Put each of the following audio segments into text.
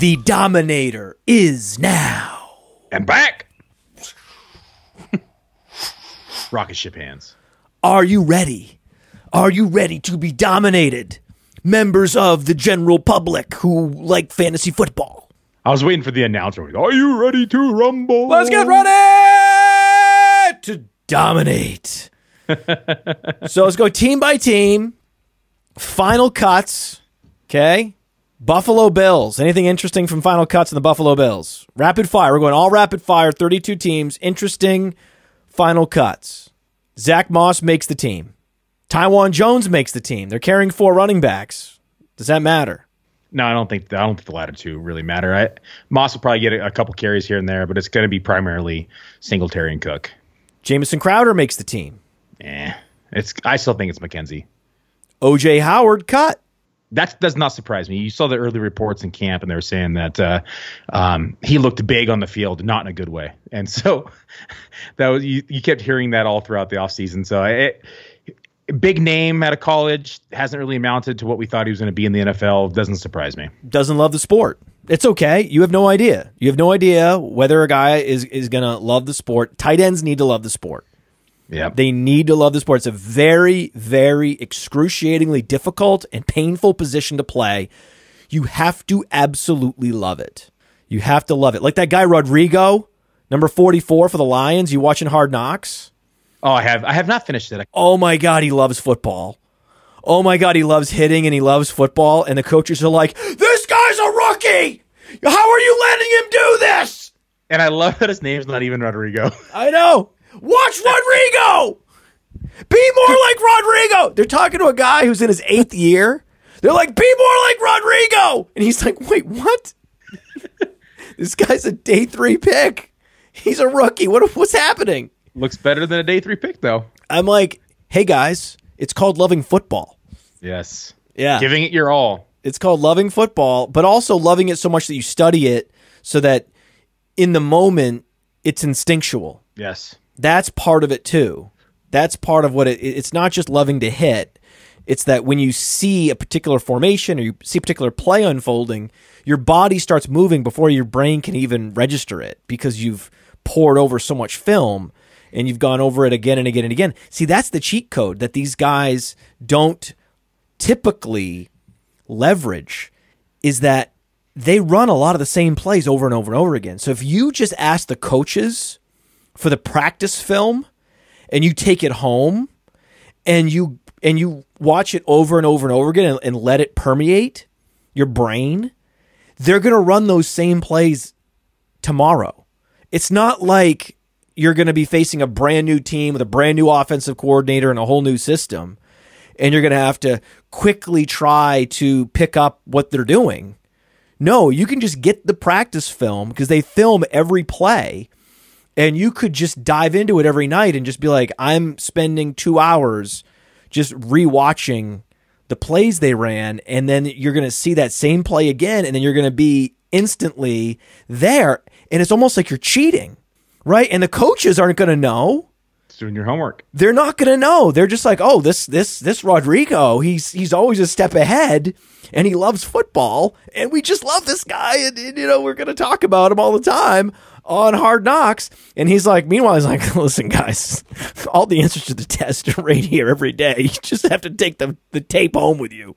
The Dominator is now. And back. Rocket ship hands. Are you ready? Are you ready to be dominated? Members of the general public who like fantasy football. I was waiting for the announcer. Are you ready to rumble? Let's get ready to dominate. so let's go team by team. Final cuts. Okay. Buffalo Bills. Anything interesting from final cuts in the Buffalo Bills? Rapid fire. We're going all rapid fire, 32 teams. Interesting final cuts. Zach Moss makes the team. Taiwan Jones makes the team. They're carrying four running backs. Does that matter? No, I don't think I don't think the latter two really matter. I, Moss will probably get a, a couple carries here and there, but it's going to be primarily Singletary and Cook. Jamison Crowder makes the team. Eh, it's I still think it's McKenzie. OJ Howard cut. That does not surprise me. You saw the early reports in camp, and they were saying that uh, um, he looked big on the field, not in a good way. And so that was you, you kept hearing that all throughout the offseason. So it, big name out of college hasn't really amounted to what we thought he was going to be in the NFL. Doesn't surprise me. Doesn't love the sport. It's okay. You have no idea. You have no idea whether a guy is is going to love the sport. Tight ends need to love the sport. Yeah. They need to love the sport. It's a very, very excruciatingly difficult and painful position to play. You have to absolutely love it. You have to love it. Like that guy Rodrigo, number 44 for the Lions. You watching Hard Knocks? Oh, I have. I have not finished it. Oh my God, he loves football. Oh my God, he loves hitting and he loves football. And the coaches are like, this guy's a rookie. How are you letting him do this? And I love that his name's not even Rodrigo. I know. Watch Rodrigo. Be more like Rodrigo. They're talking to a guy who's in his eighth year. They're like, be more like Rodrigo. And he's like, wait, what? this guy's a day three pick. He's a rookie. What, what's happening? Looks better than a day three pick, though. I'm like, hey, guys, it's called loving football. Yes. Yeah. Giving it your all. It's called loving football, but also loving it so much that you study it so that in the moment it's instinctual. Yes. That's part of it too. That's part of what it it's not just loving to hit. It's that when you see a particular formation or you see a particular play unfolding, your body starts moving before your brain can even register it because you've poured over so much film and you've gone over it again and again and again. See, that's the cheat code that these guys don't typically leverage is that they run a lot of the same plays over and over and over again. So if you just ask the coaches for the practice film and you take it home and you and you watch it over and over and over again and, and let it permeate your brain, they're going to run those same plays tomorrow. It's not like you're going to be facing a brand new team with a brand new offensive coordinator and a whole new system and you're going to have to quickly try to pick up what they're doing. No, you can just get the practice film because they film every play and you could just dive into it every night and just be like, I'm spending two hours just rewatching the plays they ran. And then you're going to see that same play again. And then you're going to be instantly there. And it's almost like you're cheating, right? And the coaches aren't going to know doing your homework. They're not going to know. They're just like, oh, this this this Rodrigo, he's he's always a step ahead, and he loves football, and we just love this guy, and, and you know we're going to talk about him all the time on Hard Knocks. And he's like, meanwhile, he's like, listen, guys, all the answers to the test are right here every day. You just have to take the the tape home with you.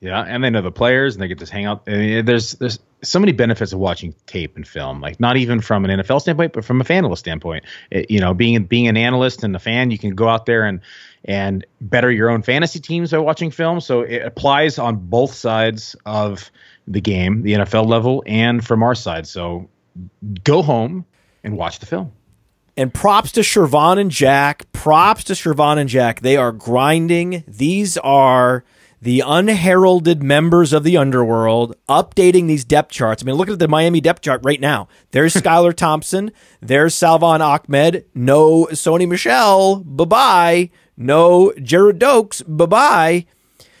Yeah, and they know the players, and they get to hang out. I mean, there's there's so many benefits of watching tape and film, like not even from an NFL standpoint, but from a fan standpoint. It, you know, being being an analyst and a fan, you can go out there and and better your own fantasy teams by watching film. So it applies on both sides of the game, the NFL level, and from our side. So go home and watch the film. And props to Shervon and Jack. Props to Shervon and Jack. They are grinding. These are the unheralded members of the underworld updating these depth charts. I mean, look at the Miami depth chart right now. There's Skylar Thompson. There's Salvon Ahmed. No Sony Michel. Bye bye. No Jared Dokes. Bye bye.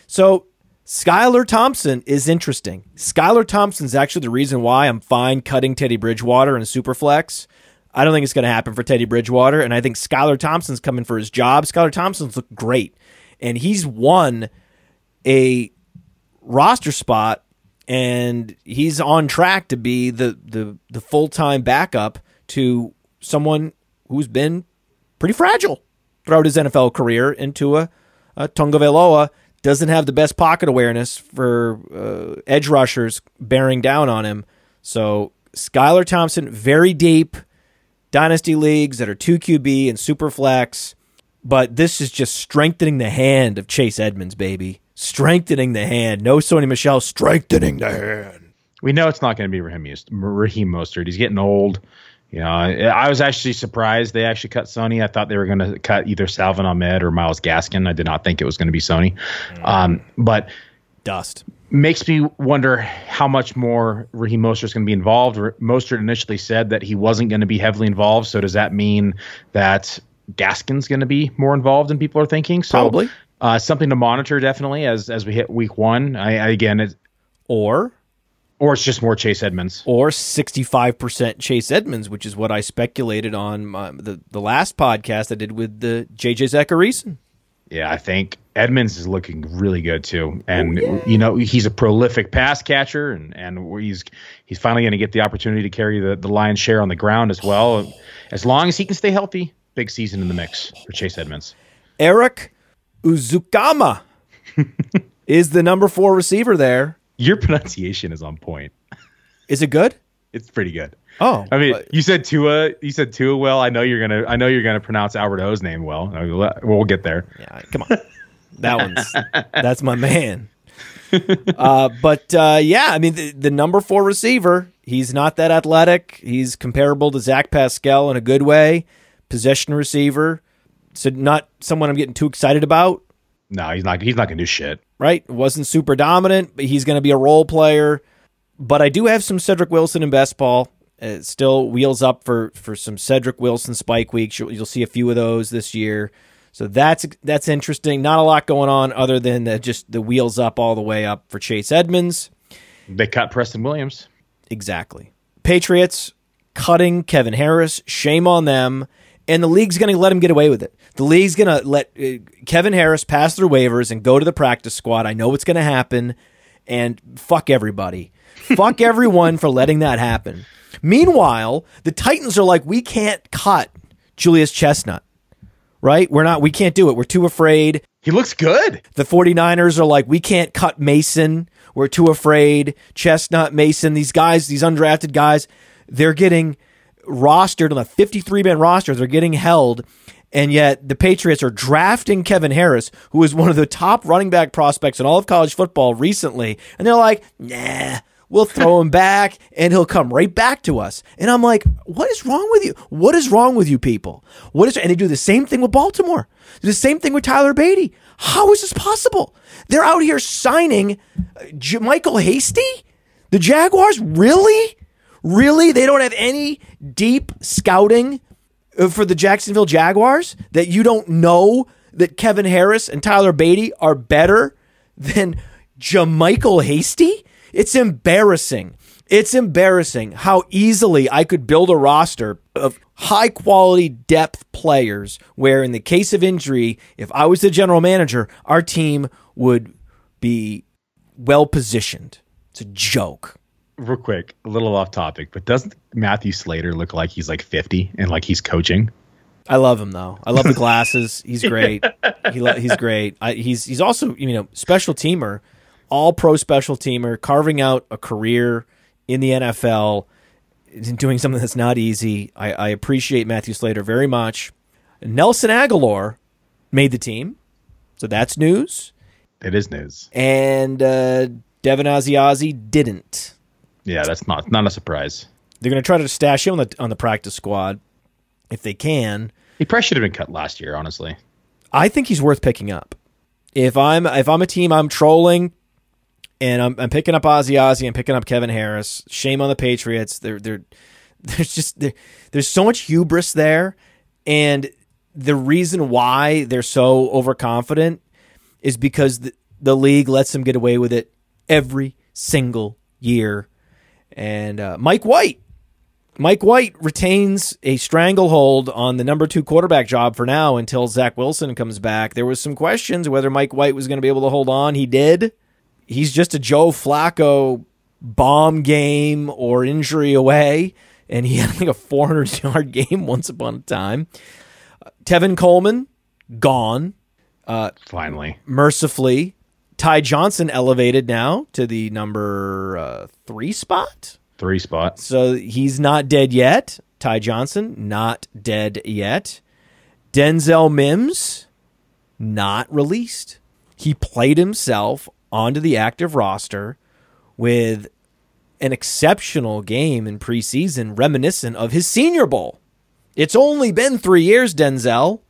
So Skylar Thompson is interesting. Skylar Thompson is actually the reason why I'm fine cutting Teddy Bridgewater in Superflex. I don't think it's going to happen for Teddy Bridgewater, and I think Skylar Thompson's coming for his job. Skylar Thompson's looked great, and he's won a roster spot and he's on track to be the the the full time backup to someone who's been pretty fragile throughout his NFL career. Into a, a Tagovailoa doesn't have the best pocket awareness for uh, edge rushers bearing down on him. So Skylar Thompson, very deep dynasty leagues that are two QB and super flex. But this is just strengthening the hand of Chase Edmonds, baby. Strengthening the hand. No Sony Michel strengthening the hand. We know it's not going to be Raheem, Raheem Mostert. He's getting old. You know, I was actually surprised they actually cut Sony. I thought they were going to cut either Salvon Ahmed or Myles Gaskin. I did not think it was going to be Sony. Mm. Um, but dust makes me wonder how much more Raheem Mostert is going to be involved. Mostert initially said that he wasn't going to be heavily involved. So does that mean that Gaskin's going to be more involved than people are thinking? So, Probably. Uh, something to monitor definitely as as we hit week one. I, I again, it, or or it's just more Chase Edmonds. Or 65% Chase Edmonds, which is what I speculated on my, the, the last podcast I did with the JJ Zachariason. Yeah, I think Edmonds is looking really good too, and oh, yeah. you know he's a prolific pass catcher, and and he's he's finally going to get the opportunity to carry the, the lion's share on the ground as well, as long as he can stay healthy. Big season in the mix for Chase Edmonds. Erik Ezukanma is the number four receiver there. Your pronunciation is on point. Is it good? It's pretty good. Oh, I mean, you said Tua. You said Tua well. I know you're gonna. I know you're gonna pronounce Albert O's name well. We'll get there. Yeah, come on. That one's that's my man. uh, but uh, yeah, I mean the, the, number four receiver. He's not that athletic. He's comparable to Zach Pascal in a good way. Possession receiver. So not someone I'm getting too excited about. No, he's not. He's not gonna do shit. Right? Wasn't super dominant, but he's gonna be a role player. But I do have some Cedric Wilson in best ball. It still wheels up for for some Cedric Wilson spike weeks. You'll, you'll, see a few of those this year. So that's that's interesting. Not a lot going on other than the, just the wheels up all the way up for Chase Edmonds. They cut Preston Williams. Exactly. Patriots cutting Kevin Harris. Shame on them. And the league's going to let him get away with it. The league's going to let uh, Kevin Harris pass through waivers and go to the practice squad. I know what's going to happen. And fuck everybody. fuck everyone for letting that happen. Meanwhile, the Titans are like, we can't cut Julius Chestnut, right? We're not, we can't do it. We're too afraid. He looks good. The 49ers are like, we can't cut Mason. We're too afraid. Chestnut, Mason, these guys, these undrafted guys, they're getting rostered on a 53 man roster. They're getting held. And yet the Patriots are drafting Kevin Harris, who is one of the top running back prospects in all of college football recently. And they're like, nah, We'll throw him back and he'll come right back to us. And I'm like, what is wrong with you? What is wrong with you people? What is, and they do the same thing with Baltimore. the same thing with Tyler Badie. How is this possible? They're out here signing uh, J- Michael Hasty? The Jaguars? Really? Really? They don't have any deep scouting uh, for the Jacksonville Jaguars that you don't know that Kevin Harris and Tyler Badie are better than JaMycal Hasty? It's embarrassing. It's embarrassing how easily I could build a roster of high quality depth players where, in the case of injury, if I was the general manager, our team would be well positioned. It's a joke. Real quick, a little off topic, but doesn't Matthew Slater look like he's like 50 and like he's coaching? I love him though. I love the glasses. He's great. He he's great. I, he's he's also you know special teamer all pro special teamer, carving out a career in the NFL, doing something that's not easy. I, I appreciate Matthew Slater very much. Nelson Agholor made the team, so that's news. It is news. And uh, Devin Asiasi didn't. Yeah, that's not not a surprise. They're going to try to stash him on the on the practice squad if they can. He probably should have been cut last year, honestly. I think he's worth picking up. If I'm if I'm a team I'm trolling, and I'm, I'm picking up Ozzy. I'm picking up Kevin Harris. Shame on the Patriots. They're they're there's just there's so much hubris there, and the reason why they're so overconfident is because the, the league lets them get away with it every single year. And uh, Mike White, Mike White retains a stranglehold on the number two quarterback job for now until Zach Wilson comes back. There was some questions whether Mike White was going to be able to hold on. He did he's just a Joe Flacco bomb game or injury away, and he had like a 400 yard game once upon a time. Tevin Coleman, gone. Finally, Mercifully, Ty Johnson elevated now to the number uh, three spot. three spots. So he's not dead yet. Ty Johnson, not dead yet. Denzel Mims, not released. He played himself onto the active roster with an exceptional game in preseason, reminiscent of his Senior Bowl. It's only been three years, Denzel,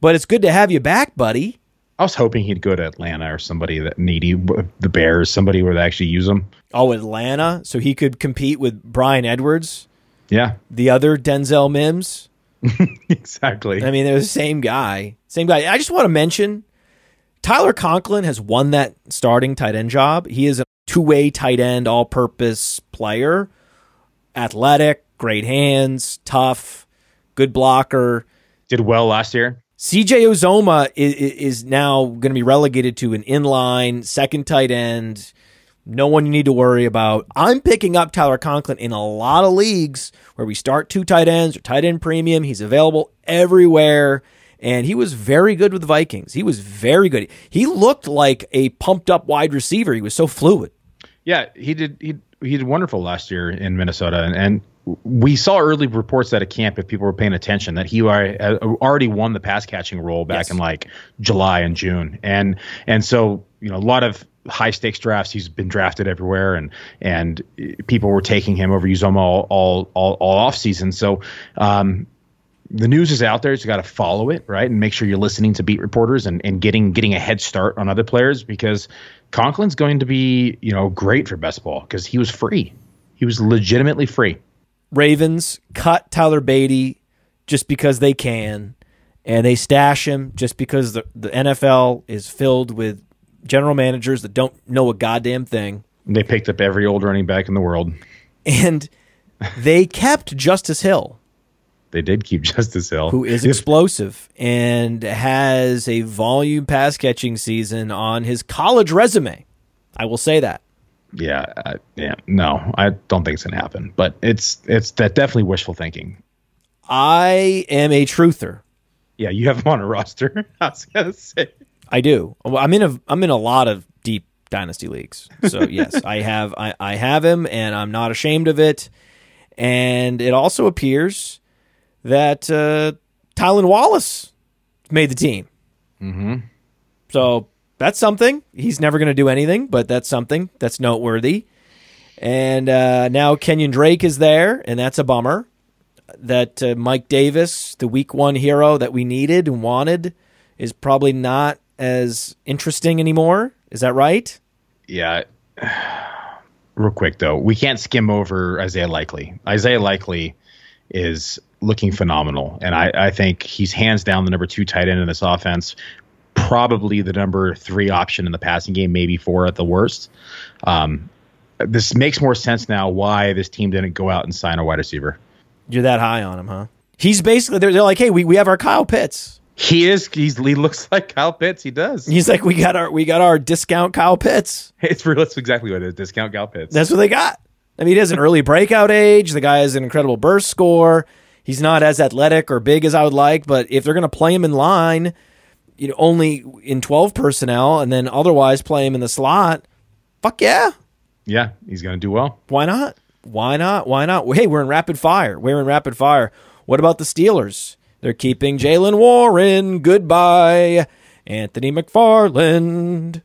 but it's good to have you back, buddy. I was hoping he'd go to Atlanta or somebody that needy, the Bears, somebody where they actually use him. Oh, Atlanta, so he could compete with Bryan Edwards, Yeah, the other Denzel Mims. exactly. I mean, they're the same guy. Same guy. I just want to mention Tyler Conklin has won that starting tight end job. He is a two way tight end, all purpose player. Athletic, great hands, tough, good blocker. Did well last year. CJ Uzomah is, is now going to be relegated to an inline second tight end. No one you need to worry about. I'm picking up Tyler Conklin in a lot of leagues where we start two tight ends or tight end premium. He's available everywhere. And he was very good with the Vikings. He was very good. He looked like a pumped up wide receiver. He was so fluid. Yeah, he did. He he did wonderful last year in Minnesota, and, and we saw early reports at a camp if people were paying attention that he uh, already won the pass catching role back Yes. in like July and June, and and so you know a lot of high stakes drafts. He's been drafted everywhere, and and people were taking him over Uzomah all all all, all off season. So. Um, the news is out there. So you got to follow it, right, and make sure you're listening to beat reporters and, and getting getting a head start on other players because Conklin's going to be you know great for best ball because he was free. He was legitimately free. Ravens cut Tyler Badie just because they can, and they stash him just because the, the NFL is filled with general managers that don't know a goddamn thing. They picked up every old running back in the world. And they kept Justice Hill, They did keep Justice Hill, who is explosive and has a volume pass catching season on his college resume. I will say that. Yeah, uh, yeah. No, I don't think it's gonna happen. But it's it's that definitely wishful thinking. I am a truther. Yeah, you have him on a roster. I was gonna say. I do. Well, I'm in a I'm in a lot of deep dynasty leagues. So yes, I have I, I have him and I'm not ashamed of it. And it also appears that uh Tylan Wallace made the team. Mm-hmm. So that's something. He's never going to do anything, but that's something that's noteworthy. And uh, now Kenyan Drake is there, and that's a bummer. That uh, Mike Davis, the week one hero that we needed and wanted, is probably not as interesting anymore. Is that right? Yeah. Real quick though, we can't skim over Isaiah Likely. Isaiah Likely is looking phenomenal, and I, I think he's hands down the number two tight end in this offense. Probably the number three option in the passing game, maybe four at the worst. Um, this makes more sense now why this team didn't go out and sign a wide receiver. You're that high on him, huh? He's basically they're, they're like, hey, we, we have our Kyle Pitts. He is. He's, he looks like Kyle Pitts. He does. He's like, we got our we got our discount Kyle Pitts. It's real. That's exactly what it is. Discount Kyle Pitts. That's what they got. I mean, he has an early breakout age. The guy has an incredible burst score. He's not as athletic or big as I would like, but if they're going to play him in line, you know, only in 12 personnel and then otherwise play him in the slot, fuck yeah. yeah, he's going to do well. Why not? Why not? Why not? Hey, we're in rapid fire. We're in rapid fire. What about the Steelers? They're keeping Jaylen Warren. Goodbye. Anthony McFarland.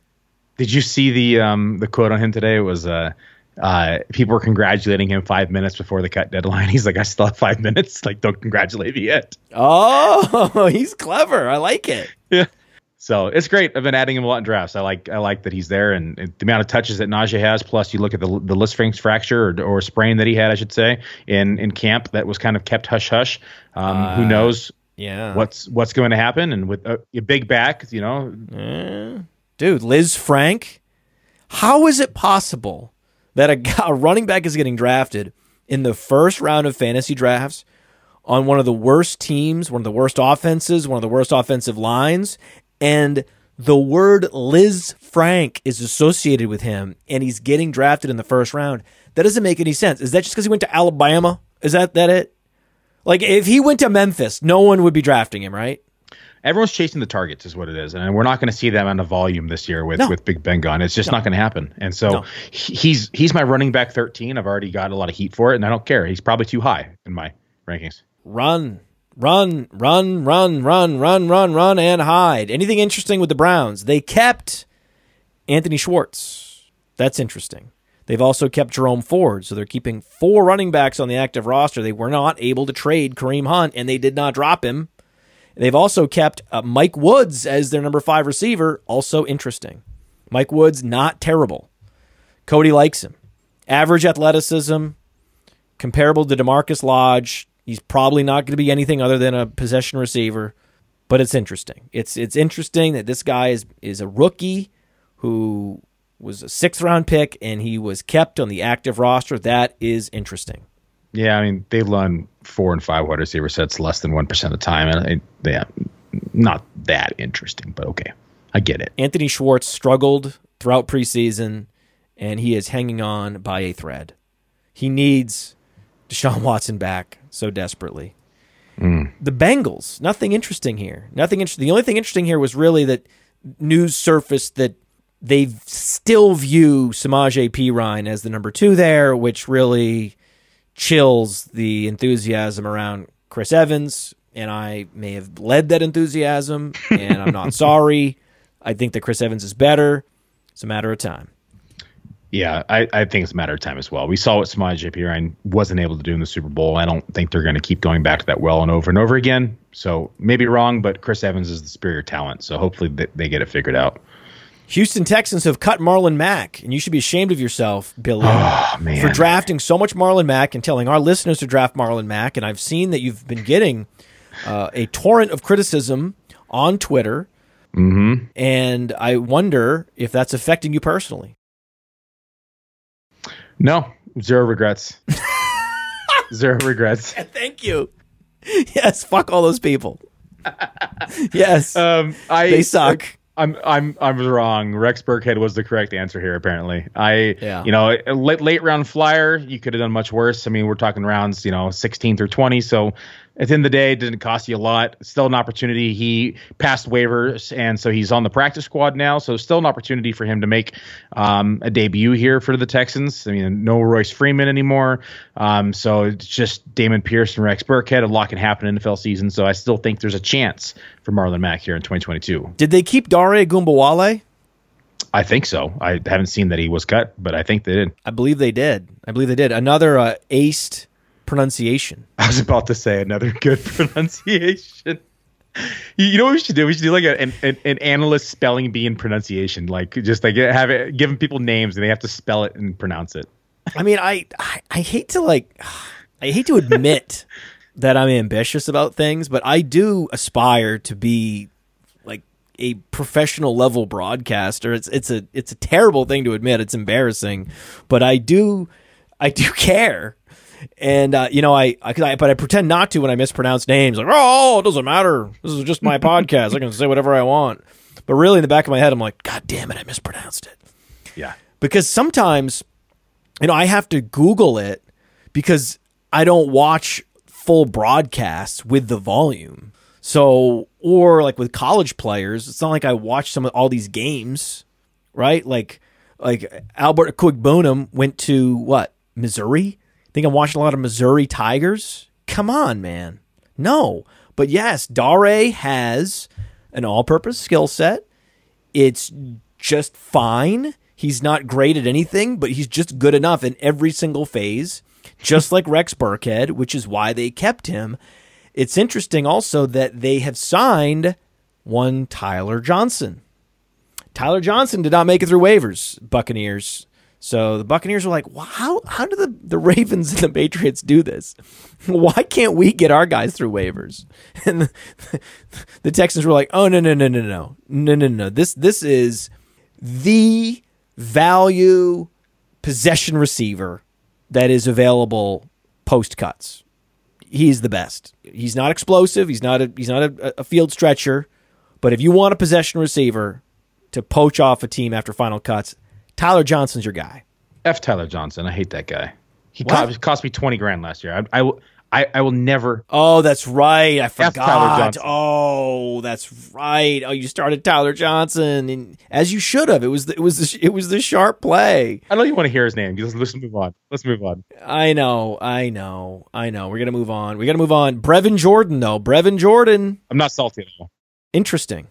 Did you see the um the quote on him today? It was uh uh people were congratulating him five minutes before the cut deadline. He's like, I still have five minutes. Like, don't congratulate me yet. Oh, he's clever. I like it. Yeah. So it's great. I've been adding him a lot in drafts. I like I like that he's there, and, and the amount of touches that Najee has. Plus, you look at the the Lisfranc fracture or, or sprain that he had, I should say, in in camp that was kind of kept hush hush. Um, who knows Yeah. what's what's going to happen? And with a, a big back, you know, Dude, Lisfranc, how is it possible that a, a running back is getting drafted in the first round of fantasy drafts on one of the worst teams, one of the worst offenses, one of the worst offensive lines, and the word Lisfranc is associated with him and he's getting drafted in the first round. That doesn't make any sense. Is that just because he went to Alabama? Is that that it? Like if he went to Memphis, no one would be drafting him, right? Everyone's chasing the targets, is what it is, and we're not going to see that amount of volume this year with, No. with Big Ben gone. It's just not going to happen. And so No. he's he's my running back thirteen. I've already got a lot of heat for it, and I don't care. He's probably too high in my rankings. Run, run, run, run, run, run, run, run, and hide. Anything interesting with the Browns? They kept Anthony Schwartz. That's interesting. They've also kept Jerome Ford, so they're keeping four running backs on the active roster. They were not able to trade Kareem Hunt, and they did not drop him. They've also kept uh, Mike Woods as their number five receiver. Also interesting. Mike Woods, not terrible. Cody likes him. Average athleticism, comparable to Demarcus Lodge. He's probably not going to be anything other than a possession receiver, but it's interesting. It's it's interesting that this guy is is a rookie who was a sixth round pick and he was kept on the active roster. That is interesting. Yeah, I mean they run four and five wide receiver sets less than one percent of the time, and I, yeah, not that interesting, but okay, I get it. Anthony Schwartz struggled throughout preseason, and he is hanging on by a thread. He needs Deshaun Watson back so desperately. Mm. The Bengals, nothing interesting here. Nothing interesting. The only thing interesting here was really that news surfaced that they still view Samaje Perine as the number two there, which really chills the enthusiasm around Chris Evans. And I may have led that enthusiasm, and I'm not sorry. I think that Chris Evans is better. It's a matter of time. Yeah, I, I think it's a matter of time as well. We saw what Samaje Perine wasn't able to do in the Super Bowl. I don't think they're going to keep going back to that well and over and over again. So maybe wrong, but Chris Evans is the superior talent. So hopefully they, they get it figured out. Houston Texans have cut Marlon Mack, and you should be ashamed of yourself, Billy, Oh, for drafting so much Marlon Mack and telling our listeners to draft Marlon Mack. And I've seen that you've been getting uh, a torrent of criticism on Twitter, Mm-hmm. and I wonder if that's affecting you personally. No, zero regrets. zero regrets. Thank you. Yes, fuck all those people. yes, Um, I they suck. I'm I'm I'm wrong. Rex Burkhead was the correct answer here. Apparently, I Yeah. you know late late round flyer. You could have done much worse. I mean, we're talking rounds you know 16 through 20. So at the end of the day, it didn't cost you a lot. Still an opportunity. He passed waivers, and so he's on the practice squad now. So still an opportunity for him to make um, a debut here for the Texans. I mean, no Royce Freeman anymore. Um, so it's just Dameon Pierce and Rex Burkhead. A lot can happen in NFL season. So I still think there's a chance for Marlon Mack here in 2022. Did they keep Dare Ogunbowale? I think so. I haven't seen that he was cut, but I think they did. I believe they did. I believe they did. Another uh, aced pronunciation. I was about to say another good pronunciation. You, know what we should do? We should do like an, an, an analyst spelling bee and pronunciation, like just like have it giving people names and they have to spell it and pronounce it. I mean, I, I I hate to like, I hate to admit that I'm ambitious about things, but I do aspire to be like a professional level broadcaster. It's it's a it's a terrible thing to admit. It's embarrassing, but I do I do care. And uh, you know, I, I, I, but I pretend not to when I mispronounce names. Like, oh, it doesn't matter. This is just my podcast. I can say whatever I want. But really, in the back of my head, I'm like, God damn it, I mispronounced it Yeah. because sometimes you know I have to Google it because I don't watch full broadcasts with the volume. So or like with college players, it's not like I watch some of all these games, right? Like like Albert Okwuegbunam went to what Missouri. Think I'm watching a lot of Missouri Tigers. Come on, man. No, but yes, Dare has an all-purpose skill set it's just fine. He's not great at anything, but he's just good enough in every single phase, just like Rex Burkhead, which is why they kept him. It's interesting also that they have signed one Tyler Johnson. Tyler Johnson did not make it through waivers, Buccaneers. So the Buccaneers were like, wow, how, how do the, the Ravens and the Patriots do this? Why can't we get our guys through waivers? And the, the Texans were like, oh, no, no, no, no, no. No, no, no. This, this is the value possession receiver that is available post cuts. He's the best. He's not explosive. He's not a he's not a, a field stretcher. But if you want a possession receiver, to poach off a team after final cuts. Tyler Johnson's your guy. F. Tyler Johnson. I hate that guy. He cost, cost me twenty grand last year. I, I, will- I, I will never. Oh, that's right. I Tyler forgot. Johnson. Oh, that's right. Oh, you started Tyler Johnson, and as you should have. It was the, it was the, it was the sharp play. I know you want to hear his name. Let's, let's move on. Let's move on. I know, I know, I know. We're gonna move on. We got to move on. Brevin Jordan, though. Brevin Jordan, I'm not salty at all. interesting.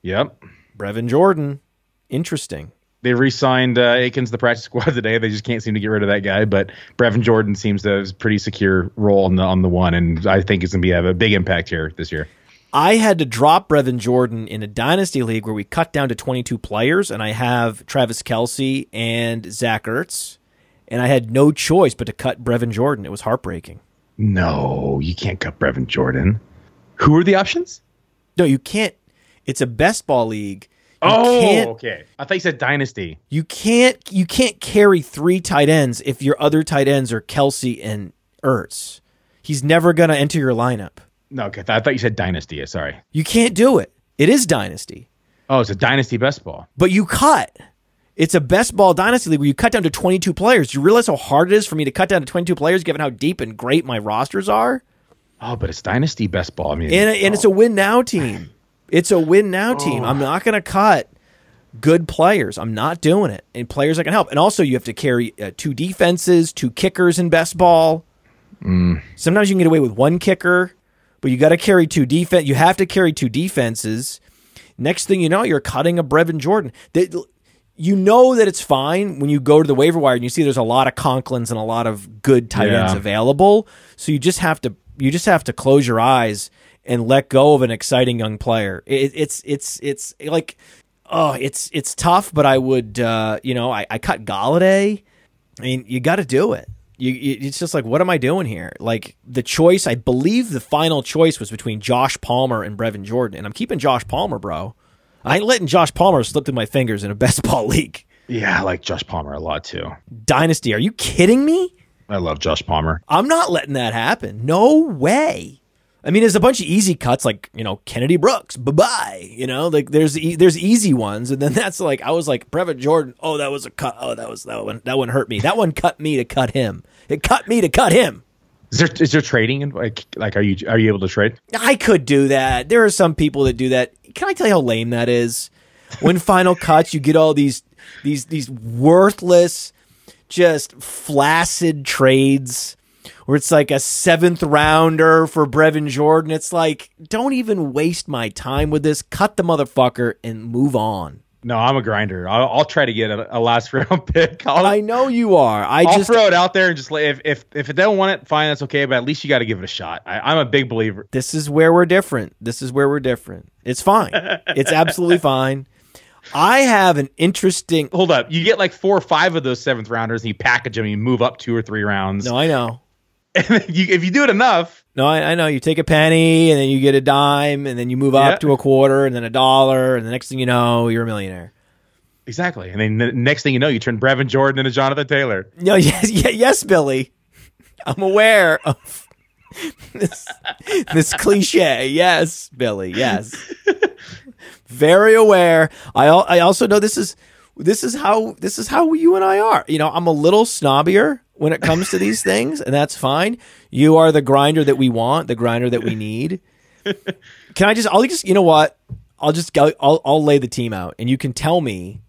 Yep. Brevin Jordan, interesting. They re-signed uh, Akins the practice squad today. They just can't seem to get rid of that guy. But Brevin Jordan seems to have a pretty secure role on the on the one, and I think it's going to be have a big impact here this year. I had to drop Brevin Jordan in a dynasty league where we cut down to 22 players, and I have Travis Kelce and Zach Ertz, and I had no choice but to cut Brevin Jordan. It was heartbreaking. No, you can't cut Brevin Jordan. Who are the options? No, you can't. It's a best ball league. You oh, okay. I thought you said dynasty. you can't you can't carry three tight ends if your other tight ends are Kelce and Ertz. He's never gonna enter your lineup. No, okay. I thought you said dynasty. Sorry. You can't do it. It is dynasty. Oh, it's a dynasty best ball. But you cut. It's a best ball dynasty league where you cut down to 22 players. Do you realize how hard it is for me to cut down to 22 players given how deep and great my rosters are? Oh, but it's dynasty best ball. I mean, And, and it's a oh. win now team. It's a win now team. I'm not going to cut good players. I'm not doing it. And players that can help. And also, you have to carry uh, two defenses, two kickers in best ball. Sometimes you can get away with one kicker, but you got to carry two defense. You have to carry two defenses. Next thing you know, you're cutting a Brevin Jordan. That you know that it's fine when you go to the waiver wire and you see there's a lot of Conklins and a lot of good tight ends available. So you just have to you just have to close your eyes and let go of an exciting young player. It, it's it's it's like oh it's it's tough, but I would uh, you know I, I cut Golladay. I mean you got to do it. You, you, it's just like what am I doing here? Like the choice, I believe the final choice was between Josh Palmer and Brevin Jordan, and I'm keeping Josh Palmer, bro. I ain't letting Josh Palmer slip through my fingers in a best ball league. yeah, I like Josh Palmer a lot too. Dynasty, are you kidding me? I love Josh Palmer. I'm not letting that happen. No way. I mean, there's a bunch of easy cuts like you know Kennedy Brooks, bye bye. You know, like there's e- there's easy ones, and then that's like I was like Brevin Jordan. Oh, that was a cut. Oh, that was that one. That one hurt me. That one cut me to cut him. It cut me to cut him. Is there is there trading and like like are you are you able to trade? I could do that. There are some people that do that. Can I tell you how lame that is? When final cuts, you get all these these these worthless, just flaccid trades where it's like a seventh rounder for Brevin Jordan. It's like, don't even waste my time with this. Cut the motherfucker and move on. No, I'm a grinder. I'll, I'll try to get a, a last round pick. I'll, I know you are. I I'll just throw it out there and just let- if if if they don't want it, fine, that's okay. But at least you got to give it a shot. I, I'm a big believer. this is where we're different. This is where we're different. It's fine. it's absolutely fine. I have an interesting. Hold up, you get like four or five of those seventh rounders, and you package them, and you move up two or three rounds. No, I know. And then you, if you do it enough, No, I, I know. You take a penny and then you get a dime and then you move up Yeah. to a quarter and then a dollar and the next thing you know, you're a millionaire. exactly. And then the next thing you know, you turn Brevin Jordan into Jonathan Taylor. No, yes, yes, yes, Billy. I'm aware of this this cliche. Yes, Billy. Yes, very aware. I I also know this is this is how this is how you and I are. You know, I'm a little snobbier when it comes to these things, and that's fine. You are the grinder that we want, the grinder that we need. Can I just? I'll just. You know what? I'll just go. I'll I'll lay the team out, and you can tell me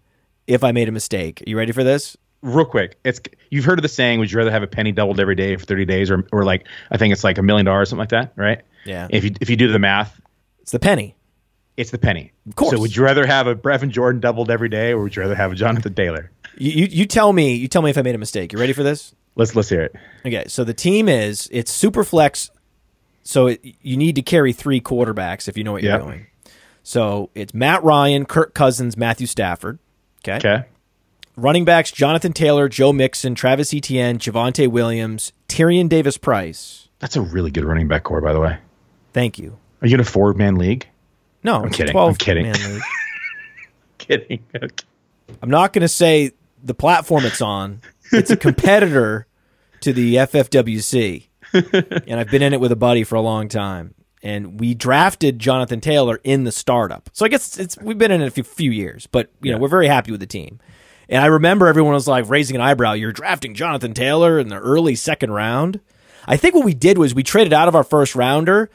if I made a mistake. Are you ready for this? Real quick, it's you've heard of the saying, "Would you rather have a penny doubled every day for 30 days, or or like I think it's like a million dollars, something like that, right?" Yeah. If you if you do the math, It's the penny. It's the penny. Of course. So would you rather have a Brevin Jordan doubled every day, or would you rather have a Jonathan Taylor? You, you tell me. You tell me if I made a mistake. You ready for this? Let's let's hear it. Okay. So the team is it's super flex. So it, you need to carry three quarterbacks if you know what you're Yep. doing. So it's Matt Ryan, Kirk Cousins, Matthew Stafford. Okay. Okay. Running backs: Jonathan Taylor, Joe Mixon, Travis Etienne, Javonte Williams, Tyrion Davis Price. That's a really good running back core, by the way. Thank you. Are you in a four man league? No, I'm kidding. 12 I'm kidding. Kidding. I'm not going to say the platform it's on. It's a competitor to the FFWC, and I've been in it with a buddy for a long time. and we drafted Jonathan Taylor in the startup. So I guess it's we've been in it a few, few years, but you know we're very happy with the team. And I remember everyone was like raising an eyebrow. You're drafting Jonathan Taylor in the early second round. I think what we did was we traded out of our first rounder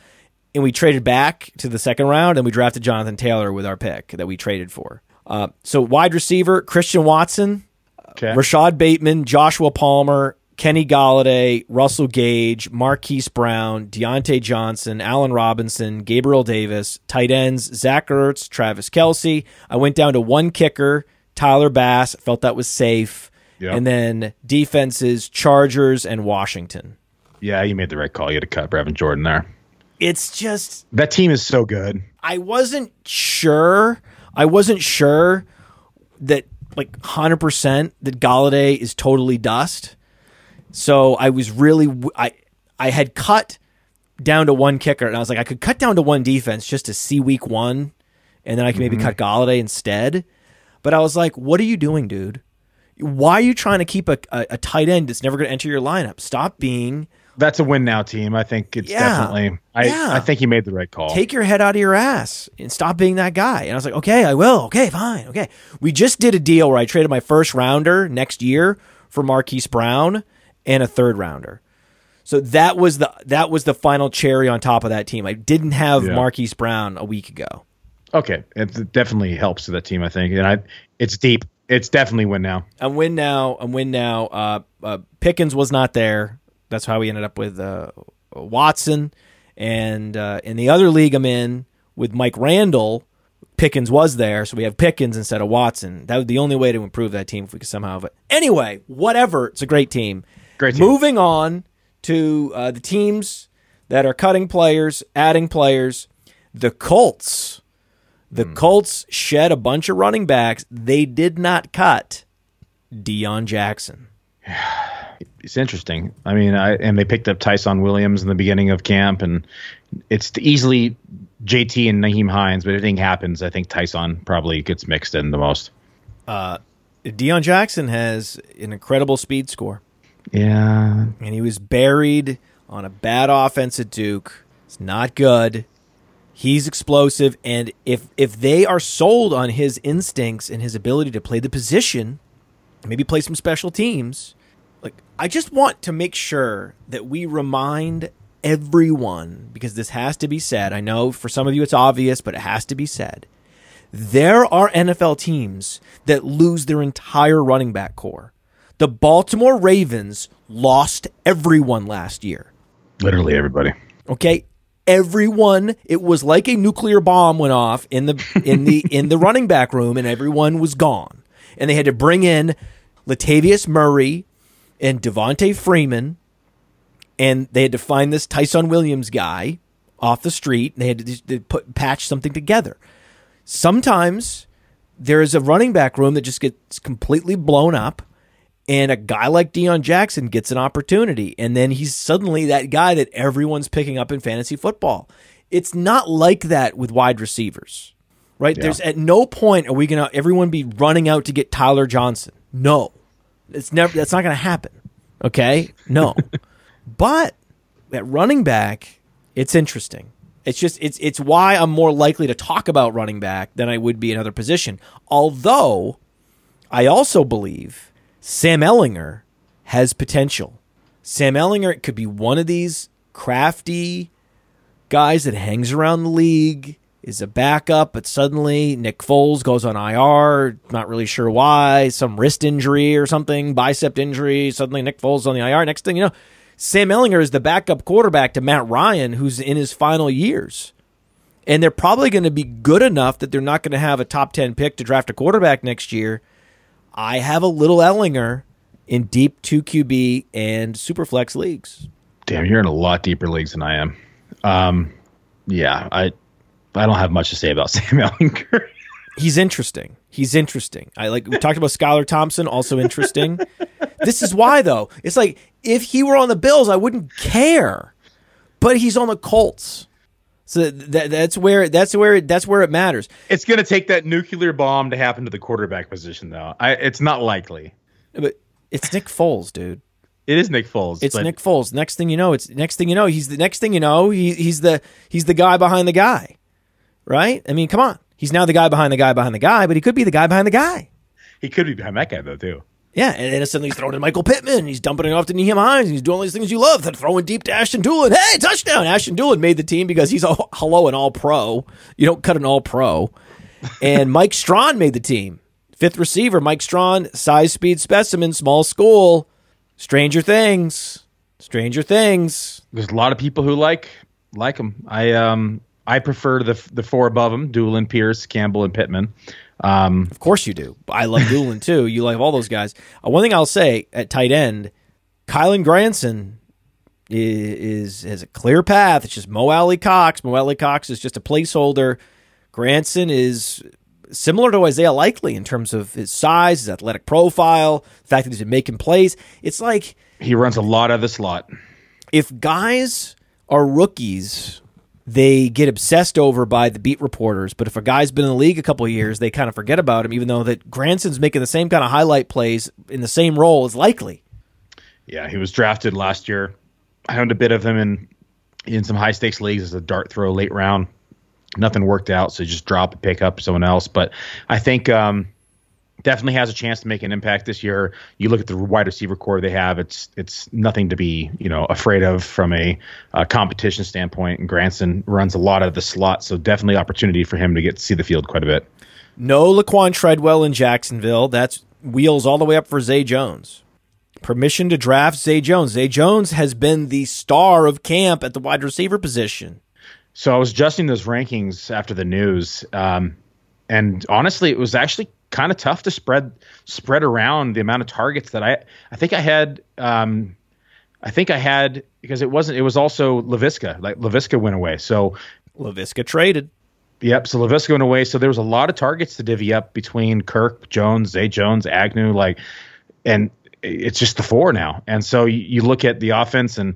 and we traded back to the second round and we drafted Jonathan Taylor with our pick that we traded for. Uh, so wide receiver Christian Watson, Okay. Rashod Bateman, Joshua Palmer, Kenny Golladay, Russell Gage, Marquise Brown, Diontae Johnson, Allen Robinson, Gabriel Davis, tight ends, Zach Ertz, Travis Kelce. I went down to one kicker, Tyler Bass, felt that was safe. Yeah. And then defenses, Chargers and Washington. Yeah, you made the right call. You had to cut Brevin Jordan there. It's just That team is so good. I wasn't sure. I wasn't sure that like hundred percent that Golladay is totally dust. So I was really I I had cut down to one kicker, and I was like I could cut down to one defense just to see week one, and then I could maybe mm-hmm. cut Golladay instead. But I was like, what are you doing, dude? Why are you trying to keep a, a, a tight end that's never going to enter your lineup? Stop being That's a win now team. I think it's Yeah. definitely. I Yeah. I think you made the right call. take your head out of your ass and stop being that guy. And I was like, okay, I will. Okay, fine. Okay. We just did a deal where I traded my first rounder next year for Marquise Brown and a third rounder. So that was the that was the final cherry on top of that team. I didn't have Yeah. Marquise Brown a week ago. okay, it definitely helps to that team. I think, and I it's deep. It's definitely win now. I'm win now. I'm win now. Uh, uh, Pickens was not there. That's how we ended up with uh, Watson. And uh, in the other league I'm in with Mike Randall, Pickens was there, so we have Pickens instead of Watson. That was the only way to improve that team if we could somehow. But anyway, whatever. It's a great team. Great team. Moving on to uh, the teams that are cutting players, adding players. The Colts. The Colts shed a bunch of running backs. They did not cut Deon Jackson. It's interesting. I mean, I, and they picked up Ty'Son Williams in the beginning of camp, and it's easily JT and Nyheim Hines. But if anything happens, I think Ty'Son probably gets mixed in the most. Uh, Deon Jackson has an incredible speed score, Yeah, and he was buried on a bad offense at Duke. It's not good. He's explosive, and if if they are sold on his instincts and his ability to play the position, maybe play some special teams, I just want to make sure that we remind everyone because this has to be said. I know for some of you it's obvious, but it has to be said. There are NFL teams that lose their entire running back core. The Baltimore Ravens lost everyone last year. literally everybody. Okay, everyone. It was like a nuclear bomb went off in the in the in the running back room, and everyone was gone. And they had to bring in Latavius Murray and Devonta Freeman, and they had to find this Ty'Son Williams guy off the street. And they had to, put patch something together. Sometimes there is a running back room that just gets completely blown up and a guy like Deon Jackson gets an opportunity, and then he's suddenly that guy that everyone's picking up in fantasy football. It's not like that with wide receivers, right? There's at no point are we gonna everyone be running out to get Tyler Johnson. No, it's never. That's not gonna happen. Okay, no. but at running back, it's interesting. It's just it's it's why I'm more likely to talk about running back than I would be another position. Although I also believe Sam Ehlinger has potential. Sam Ehlinger could be one of these crafty guys that hangs around the league, is a backup, but suddenly Nick Foles goes on IR, not really sure why, some wrist injury or something, bicep injury, suddenly Nick Foles on the IR. Next thing you know, Sam Ehlinger is the backup quarterback to Matt Ryan, who's in his final years. And they're probably going to be good enough that they're not going to have a top 10 pick to draft a quarterback next year. I have a little Ehlinger in deep 2QB and Superflex leagues. Damn, you're in a lot deeper leagues than I am. Um, yeah, I I don't have much to say about Sam Ehlinger. He's interesting. He's interesting. I like we talked about Skylar Thompson, also interesting. this is why though. It's like if he were on the Bills, I wouldn't care. But he's on the Colts. So that, that's where that's where that's where it matters. it's gonna take that nuclear bomb to happen to the quarterback position, though. I, it's not likely. But it's Nick Foles, dude. It is Nick Foles. It's but Nick Foles. Next thing you know, it's next thing you know, he's the next thing you know, he, he's the he's the guy behind the guy, right? I mean, come on, he's now the guy behind the guy behind the guy, but he could be the guy behind the guy. He could be behind that guy though too. Yeah, and then suddenly he's throwing to Michael Pittman. He's dumping it off to Nyheim Hines. He's doing all these things you love. Then throwing deep to Ashton Dulin. Hey, touchdown! Ashton Dulin made the team because he's a hello an All Pro. You don't cut an All Pro. And Mike Strachan made the team. Fifth receiver, Mike Strachan, size, speed, specimen, small school. Stranger things. Stranger things. There's a lot of people who like like him. I um I prefer the the four above him: Dulin, Pierce, Campbell, and Pittman. Um, Of course you do. I love Dulin too. You love all those guys. Uh, one thing I'll say at tight end, Kylen Granson is, is has a clear path. It's just Mo Alie-Cox. Mo Alie-Cox is just a placeholder. Granson is similar to Isaiah Likely in terms of his size, his athletic profile, the fact that he's been making plays. It's like he runs a lot of the slot. if guys are rookies, they get obsessed over by the beat reporters. But if a guy's been in the league a couple years, they kind of forget about him, even though that Granson's making the same kind of highlight plays in the same role as likely. Yeah, he was drafted last year. I owned a bit of him in in some high stakes leagues as a dart throw late round. Nothing worked out, so just drop and pick up someone else. But I think um, definitely has a chance to make an impact this year. You look at the wide receiver core they have; it's it's nothing to be you know afraid of from a uh, competition standpoint. And Granson runs a lot of the slot, so definitely opportunity for him to get to see the field quite a bit. No Laquan Treadwell in Jacksonville. That's wheels all the way up for Zay Jones. Permission to draft Zay Jones. Zay Jones has been the star of camp at the wide receiver position. So I was adjusting those rankings after the news, um, and honestly, it was actually kind of tough to spread spread around the amount of targets that I I think I had. Um, I think I had because it wasn't. It was also Laviska. Like Laviska went away. So Laviska traded. Yep. So Laviska went away. So there was a lot of targets to divvy up between Kirk, Jones, Zay Jones, Agnew, like, and it's just the four now. And so you, you look at the offense, and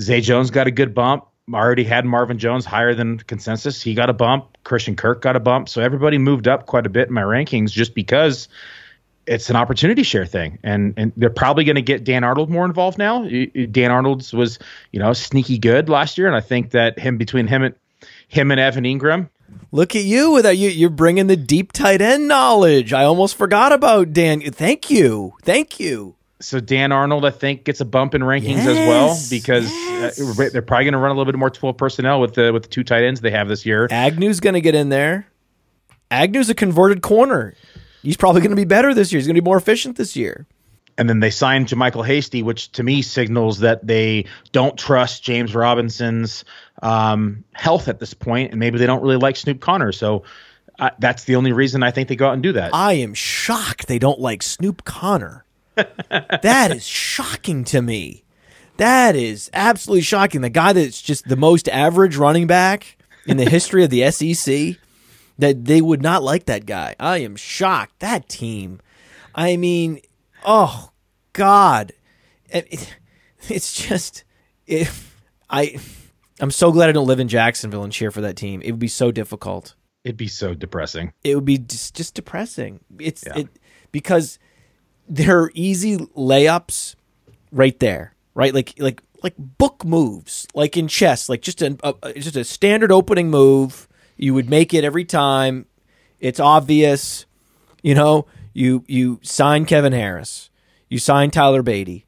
Zay Jones got a good bump. Already had Marvin Jones higher than consensus. He got a bump. Christian Kirk got a bump. So everybody moved up quite a bit in my rankings just because it's an opportunity share thing. And and they're probably going to get Dan Arnold more involved now. Dan Arnold's was, you know, sneaky good last year. And I think that him between him and him and Evan Engram, Look at you that. You, you're bringing the deep tight end knowledge. I almost forgot about Dan. Thank you. Thank you. So Dan Arnold, I think, gets a bump in rankings as well Yes, because uh, they're probably going to run a little bit more 12 personnel with the with the two tight ends they have this year. Agnew's going to get in there. Agnew's a converted corner. He's probably going to be better this year. He's going to be more efficient this year. And then they signed Michael Hasty, which to me signals that they don't trust James Robinson's um, health at this point, and maybe they don't really like Snoop Conner. So uh, that's the only reason I think they go out and do that. I am shocked they don't like Snoop Conner. That is shocking to me. That is absolutely shocking. The guy that's just the most average running back in the history of the SEC, that they would not like that guy. I am shocked. That team. I mean, oh God, It- it- it's just it, I. I'm so glad I don't live in Jacksonville and cheer for that team. It would be so difficult It'd be so depressing. it would be just, just depressing. It's it because there are easy layups right there, right? Like like like book moves, like in chess, like just a, a just a standard opening move. You would make it every time. It's obvious, you know. You you sign Kevin Harris, you sign Tyler Badie,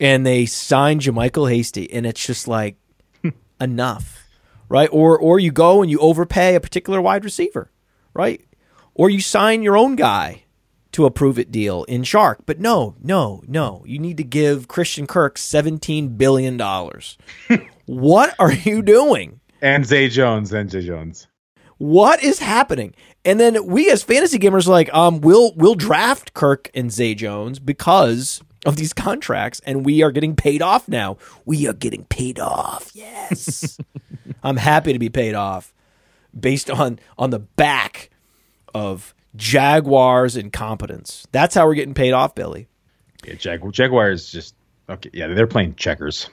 and they sign JaMycal Hasty, and it's just like enough, right? Or or you go and you overpay a particular wide receiver, right? Or you sign your own guy to a prove it deal in Shark. But no, no, no. You need to give Christian Kirk seventeen billion dollars. what are you doing? And Zay Jones, and Zay Jones. What is happening? And then we as fantasy gamers are like, um, we'll we'll draft Kirk and Zay Jones because of these contracts, and we are getting paid off now. We are getting paid off. Yes, I'm happy to be paid off based on on the back of Jaguars incompetence. That's how we're getting paid off, Billy. Yeah, Jag- Jaguars just okay. Yeah, they're playing checkers.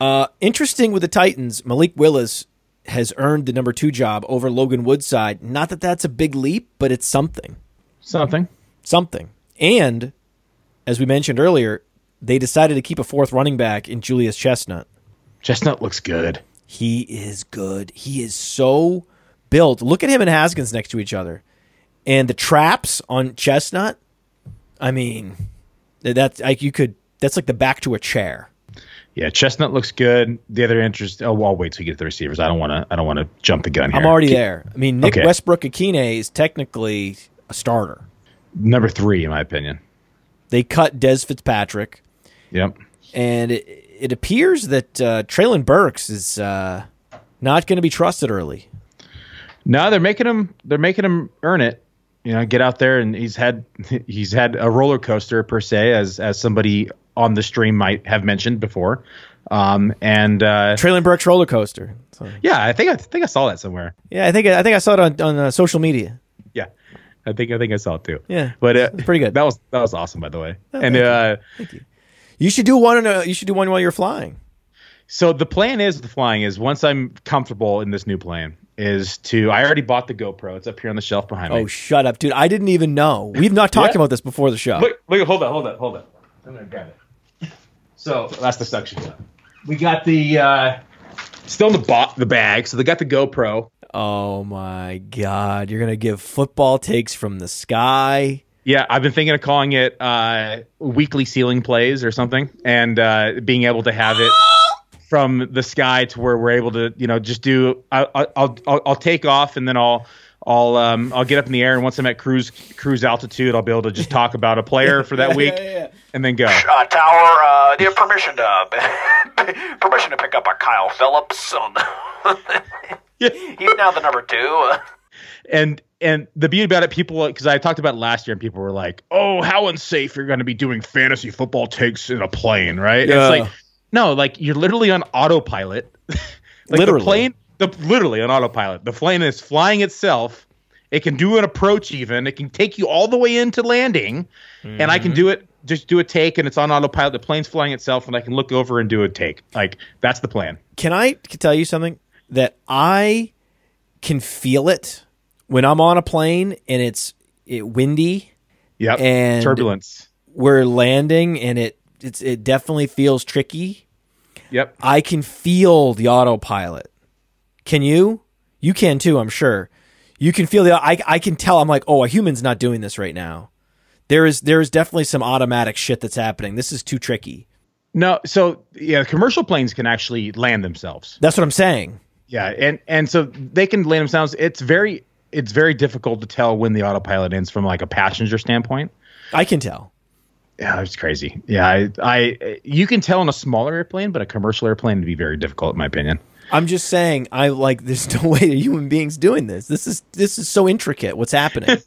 Uh, interesting with the Titans, Malik Willis has earned the number two job over Logan Woodside. Not that that's a big leap, but it's something. Something. something. And as we mentioned earlier, they decided to keep a fourth running back in Julius Chestnut. Chestnut looks good. He is good. He is so built. Look at him and Haskins next to each other. And the traps on Chestnut, I mean, that's like you could that's like the back to a chair. Yeah, Chestnut looks good. The other interest. Oh, well, I'll wait till you get the receivers. I don't want to. I don't want to jump the gun here. I'm already Keep- there. I mean, Nick Okay. Westbrook-Ikhine is technically a starter. Number three, in my opinion. They cut Dez Fitzpatrick, Yep. and it, it appears that uh, Treylon Burks is uh, not going to be trusted early. No, they're making him. They're making him earn it. You know, get out there, and he's had he's had a roller coaster per se, as as somebody on the stream might have mentioned before. Um, and uh, Treylon Burks roller coaster. So, yeah, I think I think I saw that somewhere. yeah, I think I think I saw it on on uh, social media. Yeah, I think I think I saw it too. Yeah, but uh, it's pretty good. That was that was awesome, by the way. and thank you. uh, You should do one. In a, you should do one while you're flying. So the plan is the flying is once I'm comfortable in this new plane is to I already bought the GoPro. It's up here on the shelf behind me. Oh, shut up, dude! I didn't even know. We've not talked Yeah. about this before the show. Look, look, hold on, hold on, hold on. I'm gonna grab it. So that's the suction cup. We got the uh still in the bo- the bag. So they got the GoPro. Oh my god, you're gonna give football takes from the sky. Yeah, I've been thinking of calling it uh weekly ceiling plays or something, and uh being able to have it from the sky to where we're able to, you know, just do. I, I, I'll, I'll I'll take off and then I'll. I'll um I'll get up in the air and once I'm at cruise cruise altitude I'll be able to just talk about a player for that week and then go. Uh, Tower, uh, do you have permission to permission to pick up a Kyle Phillips? On Yeah. He's now the number two. and and the beauty about it, people because I talked about it last year, and people were like, "Oh, how unsafe you're going to be doing fantasy football takes in a plane, right?" And Yeah. It's like, no, like you're literally on autopilot. like Literally. the plane, the literally on autopilot. The plane is flying itself. It can do an approach even. It can take you all the way into landing, and I can mm-hmm. do it. Just do a take, and it's on autopilot. The plane's flying itself, and I can look over and do a take. Like that's the plan. Can I tell you something that I can feel it when I'm on a plane and it's it windy. Yep. And- turbulence. We're landing and it it's it definitely feels tricky. Yep. I can feel the autopilot. Can you? You can too, I'm sure. You can feel the I I can tell I'm like, "Oh, a human's not doing this right now." There is there is definitely some automatic shit that's happening. This is too tricky. No, so yeah, commercial planes can actually land themselves. That's what I'm saying. Yeah, and and so they can land themselves. It's very it's very difficult to tell when the autopilot ends from like a passenger standpoint. I can tell. Yeah, it's crazy. Yeah, I, I you can tell on a smaller airplane, but a commercial airplane would be very difficult, in my opinion. I'm just saying I like there's no way that human beings doing this. This is this is so intricate what's happening.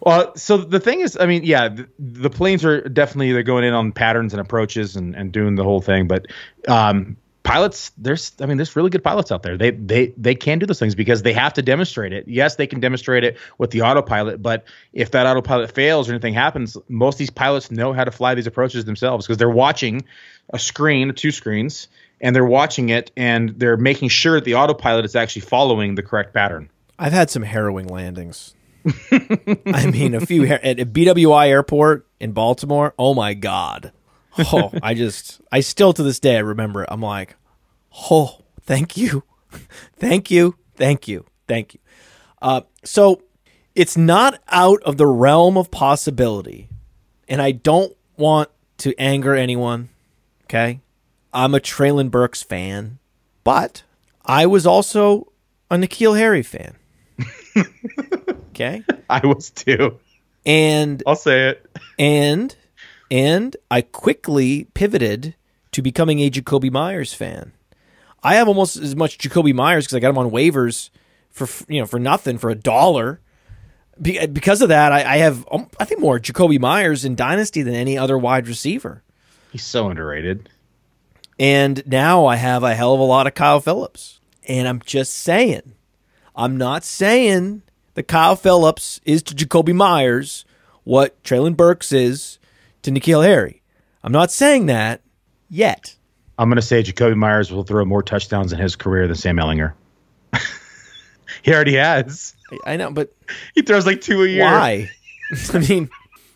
Well, so the thing is, I mean, yeah, the, the planes are definitely they're going in on patterns and approaches and, and doing the whole thing, but um, pilots, there's, I mean, there's really good pilots out there. They they they can do those things because they have to demonstrate it. Yes, they can demonstrate it with the autopilot, but if that autopilot fails or anything happens, most of these pilots know how to fly these approaches themselves because they're watching a screen, two screens, and they're watching it and they're making sure that the autopilot is actually following the correct pattern. I've had some harrowing landings. I mean, a few at BWI airport in Baltimore. Oh my god! Oh, I just, I still to this day I remember it. I'm like, oh, thank you, thank you, thank you, thank you. Uh, so it's not out of the realm of possibility, and I don't want to anger anyone. Okay, I'm a Treylon Burks fan, but I was also a N'Keal Harry fan. okay, I was too. and I'll say it. and and I quickly pivoted to becoming a Jakobi Meyers fan. I have almost as much Jakobi Meyers because I got him on waivers for you know for nothing for a dollar. Be- Because of that, I, I have um, I think more Jakobi Meyers in Dynasty than any other wide receiver. He's so underrated. And now I have a hell of a lot of Kyle Phillips. And I'm just saying, I'm not saying that Kyle Phillips is to Jakobi Meyers what Treylon Burks is to N'Keal Harry. I'm not saying that yet. I'm going to say Jakobi Meyers will throw more touchdowns in his career than Sam Ehlinger. he already has. I- I know, but He throws like two a year. why? I mean,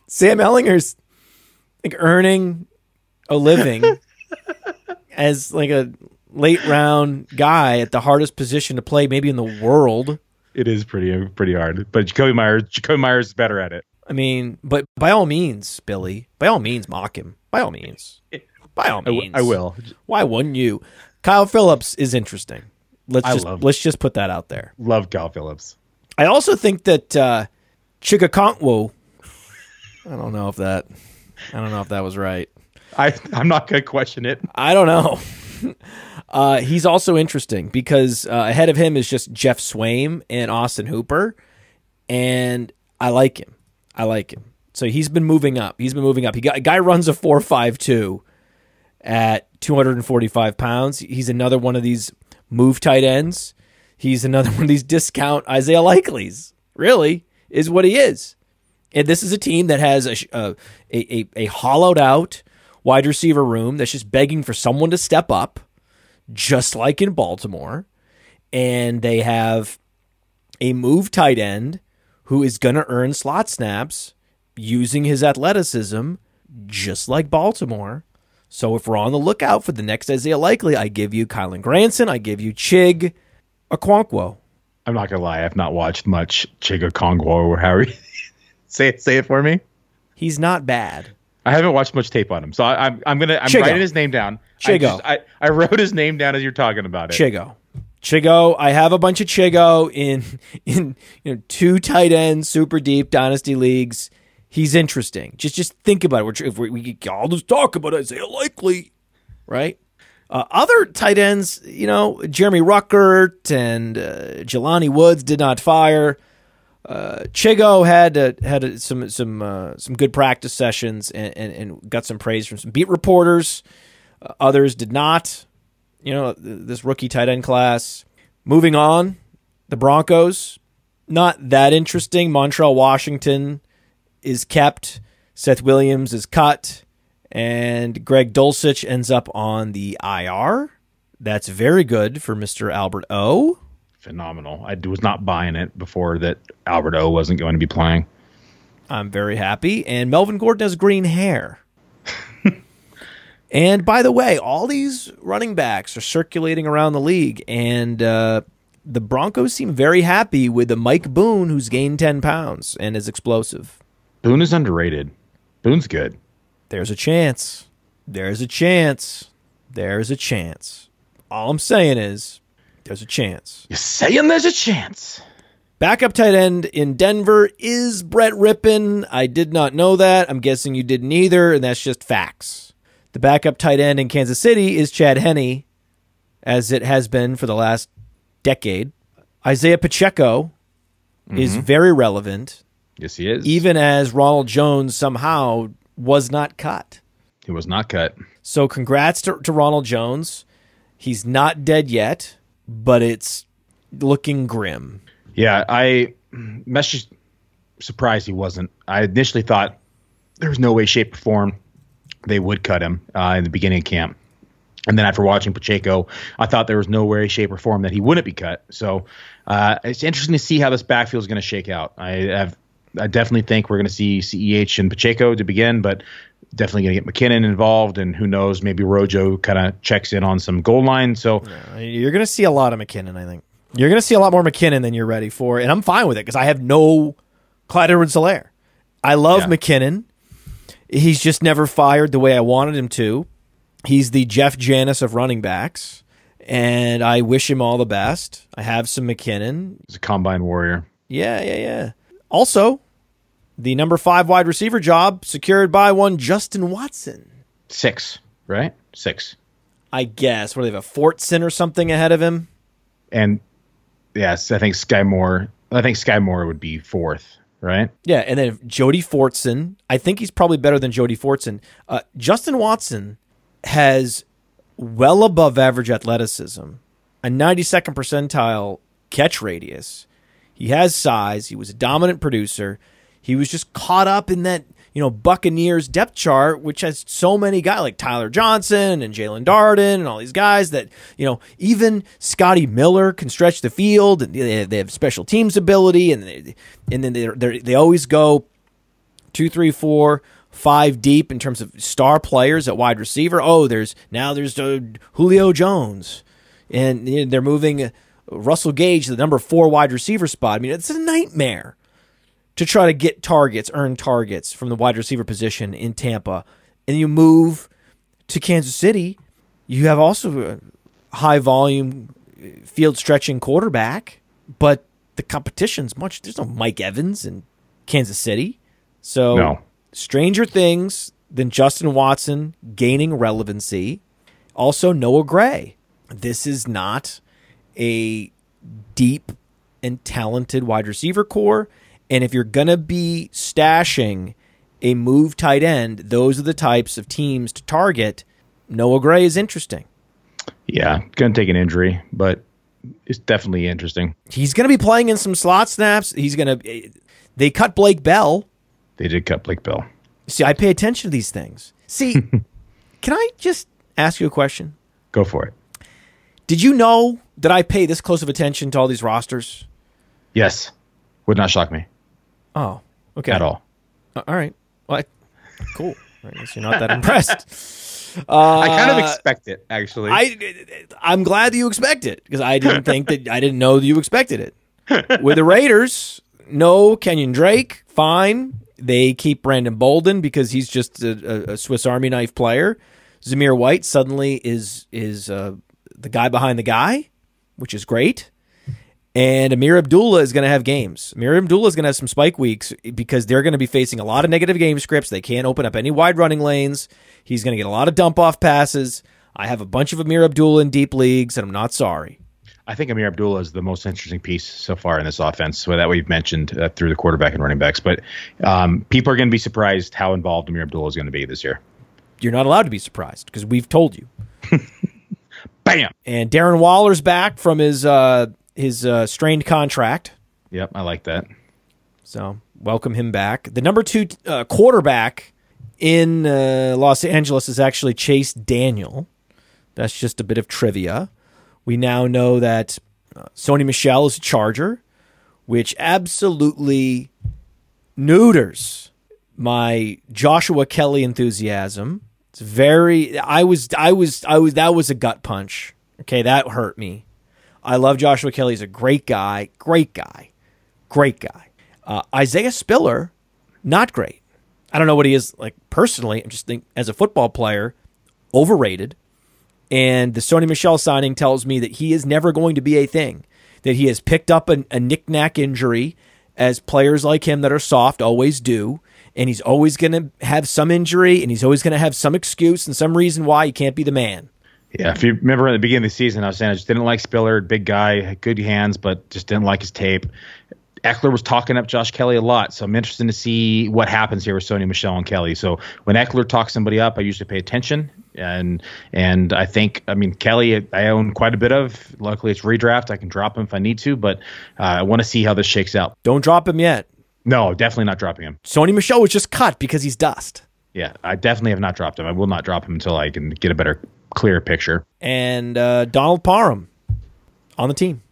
Sam Ehlinger's like earning a living as like a late round guy at the hardest position to play maybe in the world. It is pretty pretty hard, but Jakobi Meyers Jakobi Meyers is better at it. I mean, but by all means, Billy, by all means, mock him. By all means, by all means, I will. Why wouldn't you? Kyle Phillips is interesting. Let's I just let's just put that out there. Love Kyle Phillips. I also think that uh, Chig Okonkwo. I don't know if that. I don't know if that was right. I I'm not gonna question it. I don't know. uh, he's also interesting because uh, ahead of him is just Geoff Swaim and Austin Hooper, and I like him. I like him. So he's been moving up. He's been moving up. He got a guy runs a four five two at two hundred and forty five pounds. He's another one of these move tight ends. He's another one of these discount Isaiah Likeleys. Really is what he is. And this is a team that has a, uh, a, a, a hollowed out wide receiver room that's just begging for someone to step up, just like in Baltimore. And they have a move tight end who is going to earn slot snaps using his athleticism, just like Baltimore. So if we're on the lookout for the next Isaiah Likely, I give you Kylen Granson, I give you Chig Okonkwo. I'm not gonna lie. I've not watched much Chig Okonkwo or Harry. say it. Say it for me. He's not bad. I haven't watched much tape on him, so I, I'm I'm gonna I'm Chigo. writing his name down. I, Chigo. just- I I wrote his name down as you're talking about it. Chigo. Chigo, I have a bunch of Chigo in in you know two tight ends, super deep dynasty leagues. He's interesting. Just just think about it. We're, if we, we all just talk about Isaiah Likely, right? Uh, other tight ends, you know, Jeremy Ruckert and uh, Jelani Woods did not fire. Uh, Chigo had uh, had uh, some some uh, some good practice sessions and, and, and got some praise from some beat reporters. Uh, others did not you know, this rookie tight end class. Moving on, the Broncos, not that interesting. Montrell Washington is kept. Seth Williams is cut. And Greg Dulcich ends up on the IR. That's very good for Mr. Albert O. Phenomenal. I was not buying it before that Albert O wasn't going to be playing. I'm very happy. And Melvin Gordon has green hair. And by the way, all these running backs are circulating around the league, and uh, the Broncos seem very happy with the Mike Boone, who's gained 10 pounds and is explosive. Boone is underrated. Boone's good. There's a chance. There's a chance. There's a chance. All I'm saying is, there's a chance. You're saying there's a chance. Backup tight end in Denver is Brett Rippin. I did not know that. I'm guessing you didn't either, and that's just facts. The backup tight end in Kansas City is Chad Henne, as it has been for the last decade. Isaiah Pacheco is mm-hmm. very relevant, Yes, he is. even as Ronald Jones somehow was not cut. he was not cut. So congrats to, to Ronald Jones. He's not dead yet, but it's looking grim. Yeah, I just surprised he wasn't. I initially thought there was no way, shape, or form they would cut him uh, in the beginning of camp. And then after watching Pacheco, I thought there was no way, shape, or form that he wouldn't be cut. So uh, it's interesting to see how this backfield is going to shake out. I have, I definitely think we're going to see Ceh and Pacheco to begin, but definitely going to get McKinnon involved, and who knows, maybe Rojo kind of checks in on some goal line. So Uh, You're going to see a lot of McKinnon, I think. You're going to see a lot more McKinnon than you're ready for, and I'm fine with it because I have no Clyde Edwards-Helaire. I love Yeah. McKinnon. He's just never fired the way I wanted him to. He's the Jeff Janis of running backs, and I wish him all the best. I have some McKinnon. he's a combine warrior. Yeah, yeah, yeah. Also, the number five wide receiver job secured by one Justin Watson. Six, right? Six. I guess. What do they have? A Fortson or something ahead of him? and yes, I think Skyy Moore. I think Skyy Moore would be fourth, right? Yeah, and then Jody Fortson. I think he's probably better than Jody Fortson. Uh, Justin Watson has well above average athleticism, a 92nd percentile catch radius. He has size. He was a dominant producer. He was just caught up in that, you know, Buccaneers depth chart, which has so many guys like Tyler Johnson and Jaelon Darden and all these guys that, you know, even Scotty Miller can stretch the field and they, have special teams ability and they, and then they they they always go two, three, four, five deep in terms of star players at wide receiver. Oh, there's now there's uh, Julio Jones, and they're moving Russell Gage to the number four wide receiver spot. I mean, it's a nightmare to try to get targets, earn targets from the wide receiver position in Tampa, and you move to Kansas City. You have also a high volume uh, field stretching quarterback, but the competition's much. There's no Mike Evans in Kansas City, so No. stranger things than Justin Watson gaining relevancy. Also, Noah Gray. This is not a deep and talented wide receiver core. And if you're going to be stashing a move tight end, those are the types of teams to target. Noah Gray is interesting. Yeah, going to take an injury, but it's definitely interesting. He's going to be playing in some slot snaps. He's going to. They cut Blake Bell. They did cut Blake Bell. See, I pay attention to these things. See, can I just ask you a question? Go for it. Did you know that I pay this close of attention to all these rosters? Yes, would not shock me Oh, okay. at all. Uh, All right. Well, I- cool. I guess you're not that impressed. I kind of Uh, expect it actually. I I'm glad that you expect it because I didn't think that I didn't know that you expected it. With the Raiders, no Kenyan Drake, fine. They keep Brandon Bolden because he's just a, a- a Swiss Army knife player. Zamir White suddenly is is uh, the guy behind the guy, which is great. And Ameer Abdullah is going to have games. Ameer Abdullah is going to have some spike weeks because they're going to be facing a lot of negative game scripts. They can't open up any wide running lanes. He's going to get a lot of dump off passes. I have a bunch of Ameer Abdullah in deep leagues, and I'm not sorry. I think Ameer Abdullah is the most interesting piece so far in this offense. So that we've mentioned uh, through the quarterback and running backs, but um, people are going to be surprised how involved Ameer Abdullah is going to be this year. You're not allowed to be surprised because we've told you. Bam. And Darren Waller's back from his uh, his uh, strained contract. Yep, I like that. So welcome him back. The number two uh, quarterback in uh, Los Angeles is actually Chase Daniel. That's just a bit of trivia. We now know that uh, Sony Michel is a Charger, which absolutely neuters my Joshua Kelley enthusiasm. It's very. I was. I was. I was. That was a gut punch. Okay, that hurt me. I love Joshua Kelley. He's a great guy. Great guy. Great guy. Uh, Isaiah Spiller, not great. I don't know what he is like personally. I'm just think as a football player, overrated. And the Sony Michel signing tells me that he is never going to be a thing. That he has picked up a, a knick-knack injury, as players like him that are soft always do. And he's always going to have some injury, and he's always going to have some excuse and some reason why he can't be the man. Yeah, if you remember at the beginning of the season, I was saying I just didn't like Spiller, big guy, good hands, but just didn't like his tape. Eckler was talking up Josh Kelley a lot, so I'm interested to see what happens here with Sony Michel and Kelley. So when Eckler talks somebody up, I usually pay attention, and and I think I mean Kelley, I own quite a bit of. Luckily, it's redraft. I can drop him if I need to, but uh, I want to see how this shakes out. Don't drop him yet. No, definitely not dropping him. Sony Michel was just cut because he's dust. Yeah, I definitely have not dropped him. I will not drop him until I can get a better, clearer picture And uh, Donald Parham on the team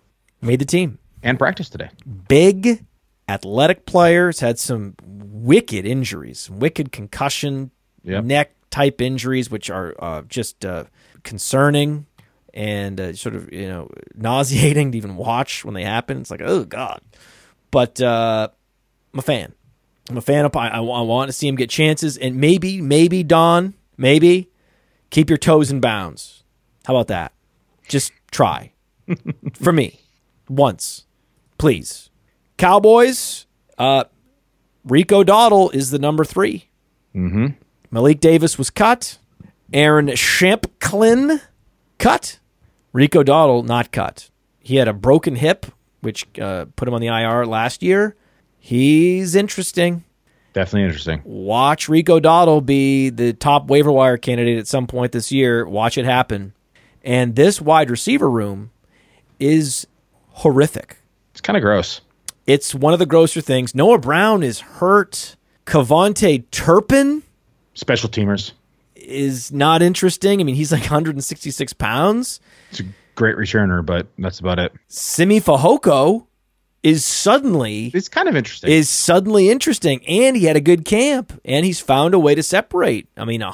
made the team. and practice today. Big, athletic players had some wicked injuries, wicked concussion, Yep. neck type injuries, which are uh, just uh, concerning and uh, sort of you know nauseating to even watch when they happen. It's like oh god, but uh, I'm a fan. I'm a fan of. I, I I want to see him get chances, and maybe, maybe Don, maybe keep your toes in bounds. How about that? Just try for me once, please. Cowboys. Uh, Rico Dowdle is the number 3 Mm-hmm. Malik Davis was cut. Aaron Shampklin cut. Rico Dowdle not cut. He had a broken hip, which uh, put him on the IR last year. He's interesting. Definitely interesting. Watch Rico Dowdle be the top waiver wire candidate at some point this year. Watch it happen. And this wide receiver room is horrific. It's kind of gross. It's one of the grosser things. Noah Brown is hurt. KaVontae Turpin Special teamers. is not interesting. I mean, he's like 166 pounds. It's a great returner, but that's about it. Simi Fehoko is suddenly It's kind of interesting. is suddenly interesting, and he had a good camp, and he's found a way to separate. I mean, a,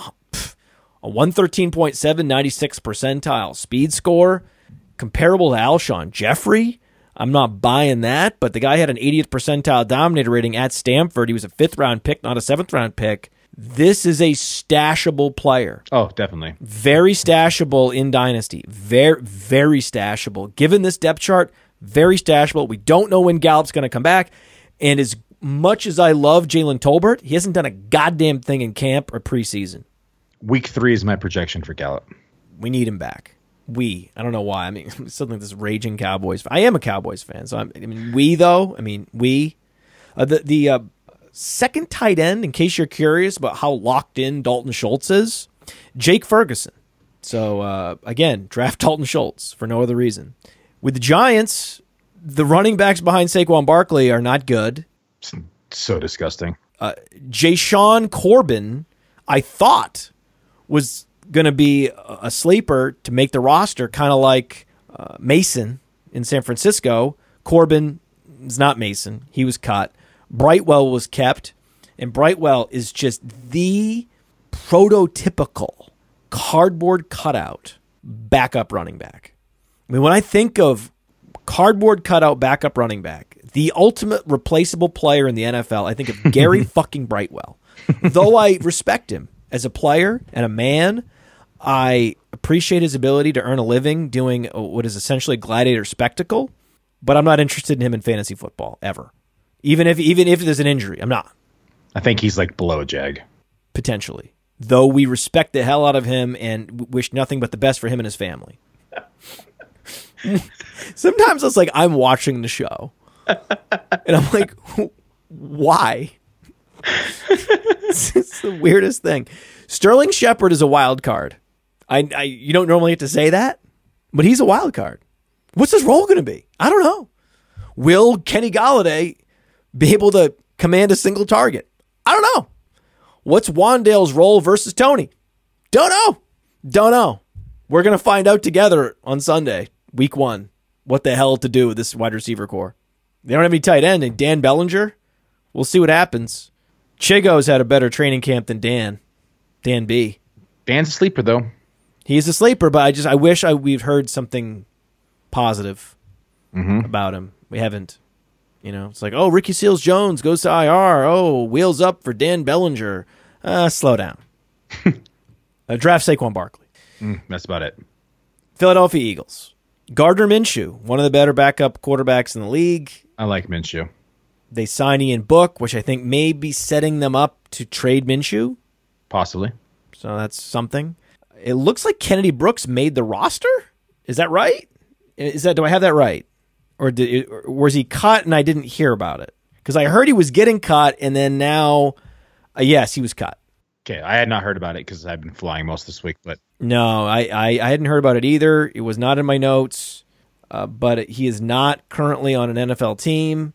a 113.7, 96 percentile speed score, comparable to Alshon Jeffery. I'm not buying that, but the guy had an 80th percentile dominator rating at Stanford. He was a fifth round pick, not a seventh round pick. This is a stashable player oh, definitely. very stashable in Dynasty. Very, very stashable. Given this depth chart, very stashable. We don't know when Gallup's going to come back. And as much as I love Jalen Tolbert, he hasn't done a goddamn thing in camp or preseason. Week three is my projection for Gallup. We need him back. We. I don't know why. I mean, suddenly this raging Cowboys. I am a Cowboys fan, so I'm, I mean, we though. I mean, we. Uh, the the uh, second tight end, in case you're curious about how locked in Dalton Schultz is, Jake Ferguson. So uh, again, draft Dalton Schultz for no other reason. With the Giants, the running backs behind Saquon Barkley are not good. So disgusting. Jashaun Corbin, I thought was going to be a a sleeper to make the roster, kind of like uh, Mason in San Francisco. Corbin is not Mason; he was cut. Brightwell was kept, and Brightwell is just the prototypical cardboard cutout backup running back. I mean, when I think of cardboard cutout backup running back, the ultimate replaceable player in the NFL, I think of Gary fucking Brightwell. Though I respect him as a player and a man, I appreciate his ability to earn a living doing uh, what is essentially gladiator spectacle, but I'm not interested in him in fantasy football ever. Even if even if there's an injury, I'm not I think he's like below a jag. potentially. Though we respect the hell out of him and wish nothing but the best for him and his family. Sometimes it's like I'm watching the show, and I'm like, why? it's the weirdest thing. Sterling Shepard is a wild card. I, I you don't normally get to say that, but he's a wild card. What's his role going to be? I don't know. Will Kenny Golladay be able to command a single target? I don't know. What's Wan'Dale's role versus Toney? Don't know. Don't know. We're going to find out together on Sunday, week one, what the hell to do with this wide receiver core. They don't have any tight end. And Dan Bellinger, we'll see what happens. Chigo's had a better training camp than Dan. Dan B. Dan's a sleeper though. He's a sleeper, but I just I wish I we've heard something positive about him. We haven't. You know, it's like, oh, Ricky Seals Jones goes to IR. Oh, wheels up for Dan Bellinger. Uh, slow down. uh, draft Saquon Barkley. Mm, that's about it. Philadelphia Eagles. Gardner Minshew, one of the better backup quarterbacks in the league. I like Minshew. They sign Ian Book, which I think may be setting them up to trade Minshew. Possibly. So that's something. It looks like Kennedy Brooks made the roster. Is that right? Is that do I have that right, or did or was he cut and I didn't hear about it? Because I heard he was getting cut, and then now, uh, yes, he was cut. Okay, I had not heard about it because I've been flying most this week, but No, I, I, I hadn't heard about it either. It was not in my notes, uh, but he is not currently on an NFL team.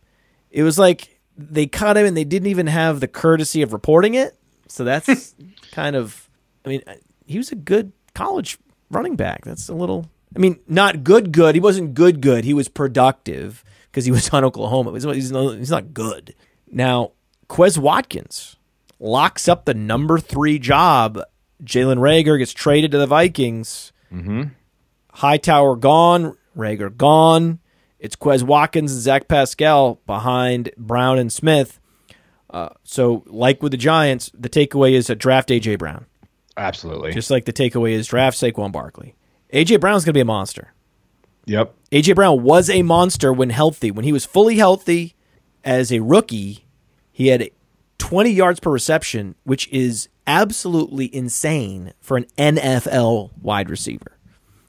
It was like they caught him and they didn't even have the courtesy of reporting it. So that's kind of, I mean, he was a good college running back. That's a little, I mean, not good, good. He wasn't good, good. He was productive because he was on Oklahoma. He's, he's, he's not good. Now, Quez Watkins locks up the number three job. Jalen Reagor gets traded to the Vikings. Hightower gone, Reagor gone. It's Quez Watkins and Zach Pascal behind Brown and Smith. Uh, so, like with the Giants, the takeaway is a draft AJ Brown, absolutely. just like the takeaway is draft Saquon Barkley. AJ Brown's going to be a monster. yep. AJ Brown was a monster when healthy. When he was fully healthy as a rookie, he had 20 yards per reception, which is absolutely insane for an NFL wide receiver.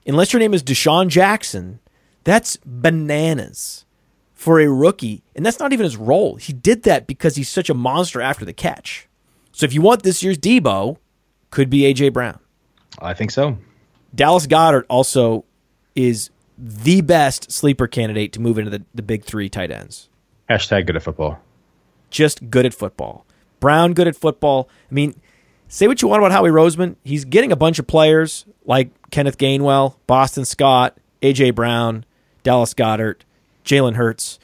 Unless your name is DeSean Jackson, that's bananas for a rookie. And that's not even his role. He did that because he's such a monster after the catch. So if you want this year's Deebo, could be AJ Brown. I think so. Dallas Goedert also is the best sleeper candidate to move into the, the big three tight ends. Hashtag good at football. Just good at football. Brown, good at football. I mean, say what you want about Howie Roseman. He's getting a bunch of players like Kenneth Gainwell, Boston Scott, A.J. Brown, Dallas Goedert, Jalen Hurts.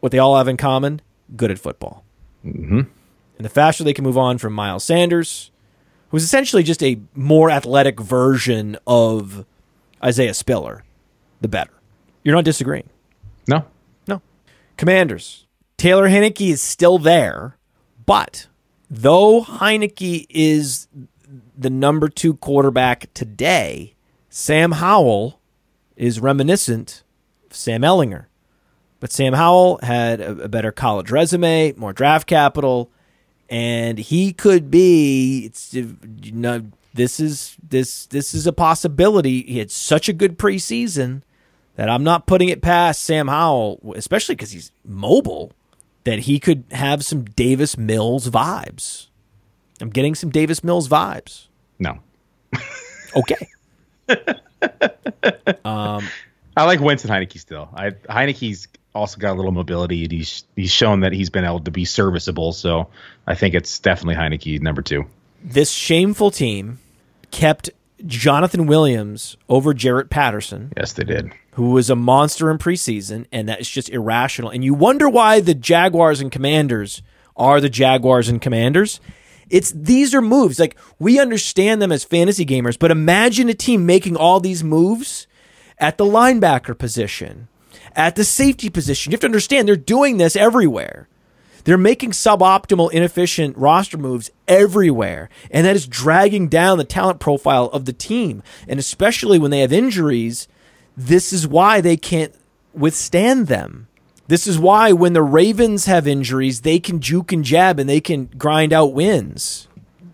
what they all have in common: good at football. Mm-hmm. And the faster they can move on from Miles Sanders, who's essentially just a more athletic version of Isaiah Spiller, the better. You're not disagreeing. No, No. Commanders. Taylor Heinicke is still there, but though Heinicke is the number two quarterback today, Sam Howell is reminiscent of Sam Ehlinger. But Sam Howell had a, a better college resume, more draft capital, and he could be. It's you know this is this this is a possibility. He had such a good preseason that I'm not putting it past Sam Howell, especially because he's mobile, that he could have some Davis Mills vibes. I'm getting some Davis Mills vibes. no. Okay. Um, I like Winston Heinicke still. I Heinicke's also got a little mobility, and he's he's shown that he's been able to be serviceable. So I think it's definitely Heineke number two. this shameful team kept Jonathan Williams over Jaret Patterson, Yes, they did. Who was a monster in preseason, and that is just irrational. And you wonder why the Jaguars and Commanders are the Jaguars and Commanders. It's these are moves. Like we understand them as fantasy gamers, but imagine a team making all these moves at the linebacker position, at the safety position. You have to understand they're doing this everywhere. They're making suboptimal, inefficient roster moves everywhere, and that is dragging down the talent profile of the team. And especially when they have injuries, this is why they can't withstand them. This is why when the Ravens have injuries, they can juke and jab and they can grind out wins.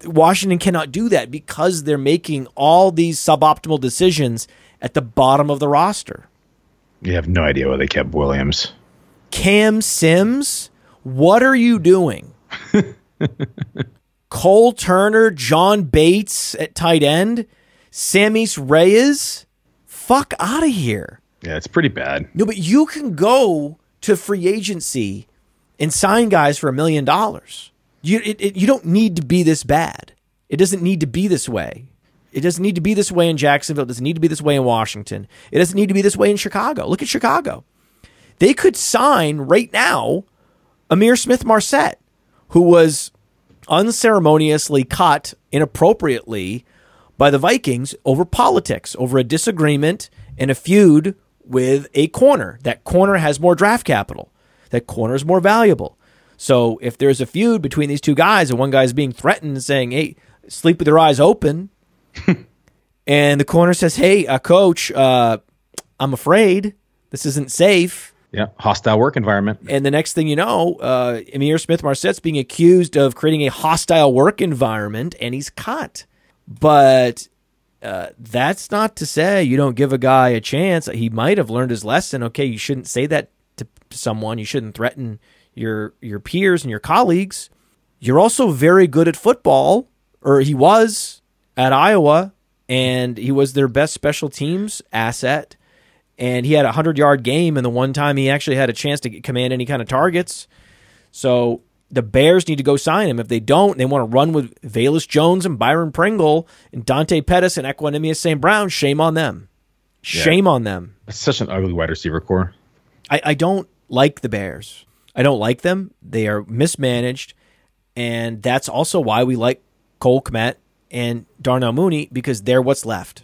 Washington cannot do that because they're making all these suboptimal decisions at the bottom of the roster. You have no idea why they kept Williams. Cam Sims, what are you doing? Cole Turner, John Bates at tight end, Sammis Reyes, fuck out of here. Yeah, it's pretty bad. No, but you can go to free agency and sign guys for a million dollars. You it, it, you don't need to be this bad. It doesn't need to be this way. It doesn't need to be this way in Jacksonville. It doesn't need to be this way in Washington. It doesn't need to be this way in Chicago. Look at Chicago. They could sign right now Ihmir Smith-Marsette, who was unceremoniously cut inappropriately by the Vikings over politics, over a disagreement and a feud with a corner. That corner has more draft capital. That corner is more valuable. So if there's a feud between these two guys and one guy's being threatened and saying, hey, sleep with your eyes open, and the corner says, hey, uh, coach, uh, I'm afraid this isn't safe. Yeah, hostile work environment. And the next thing you know, uh, Ihmir Smith-Marsette's being accused of creating a hostile work environment, and he's cut. But uh, that's not to say you don't give a guy a chance. He might have learned his lesson. Okay, you shouldn't say that to someone. You shouldn't threaten your your peers and your colleagues. You're also very good at football, or he was at Iowa, and he was their best special teams asset and he had a 100 yard game and the one time he actually had a chance to command any kind of targets so the bears need to go sign him. If they don't they want to run with Velus Jones and byron pringle and dante pettis and Equanimeous St. Brown. Shame on them. Shame on them. It's such an ugly wide receiver core. I, I don't like the bears. I don't like them. They are mismanaged. And that's also why we like cole Kmet and darnell mooney because they're what's left.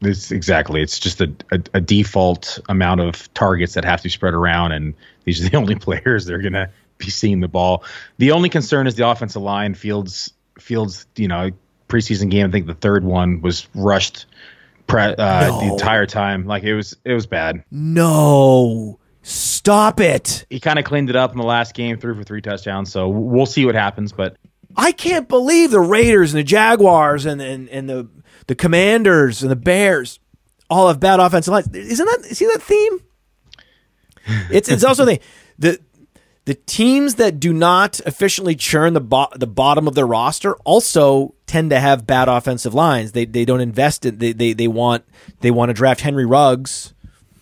It's exactly. It's just a, a, a default amount of targets that have to be spread around, and these are the only players that are going to be seeing the ball. The only concern is the offensive line. Fields, Fields, you know, preseason game. I think the third one was rushed pre, uh, the entire time. Like it was, it was bad. no stop it He kind of cleaned it up in the last game, threw for three touchdowns. So we'll see what happens. But I can't believe the Raiders and the Jaguars and and, and the the Commanders and the Bears all have bad offensive lines. Isn't that see that theme? It's it's also the the the teams that do not efficiently churn the bo- the bottom of their roster also tend to have bad offensive lines. They they don't invest in they they, they want they want to draft Henry Ruggs.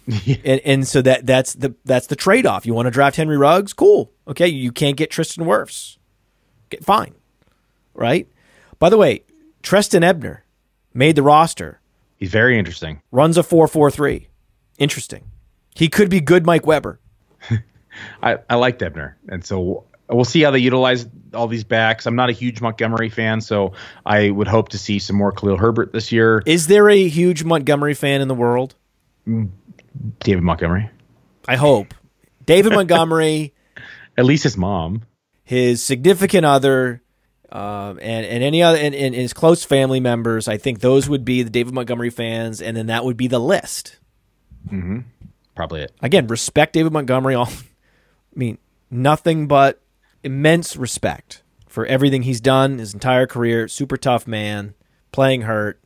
and, and so that that's the that's the trade off. You want to draft Henry Ruggs? Cool. Okay, you can't get Tristan Wirfs. Okay, fine. Right? By the way, Trestan Ebner made the roster. he's very interesting. Runs a 4-4-3. Interesting. He could be good Mike Weber. I, I like Ebner, and so we'll see how they utilize all these backs. I'm not a huge Montgomery fan, so I would hope to see some more Khalil Herbert this year. Is there a huge Montgomery fan in the world? David Montgomery, I hope. David Montgomery, at least his mom. his significant other, um, and and any other and, and his close family members. I think those would be the David Montgomery fans, and then that would be the list. Probably it. Again, respect David Montgomery. All, I mean, nothing but immense respect for everything he's done his entire career. Super tough man, playing hurt,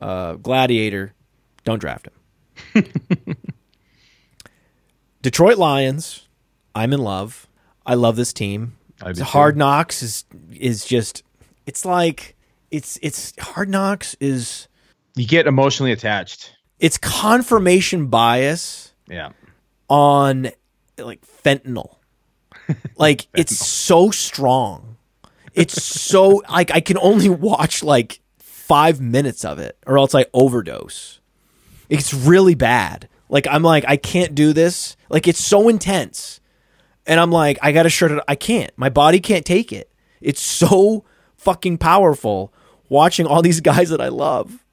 uh, gladiator. Don't draft him. Detroit Lions. I'm in love. I love this team. Hard Knocks is is just. It's like it's it's Hard Knocks is You get emotionally attached. it's confirmation bias Yeah. on like fentanyl. Like it's so strong. It's so like I can only watch like 5 minutes of it or else I overdose. It's really bad. Like I'm like I can't do this. Like it's so intense. And I'm like I got to shut it I can't. My body can't take it. It's so fucking powerful watching all these guys that I love.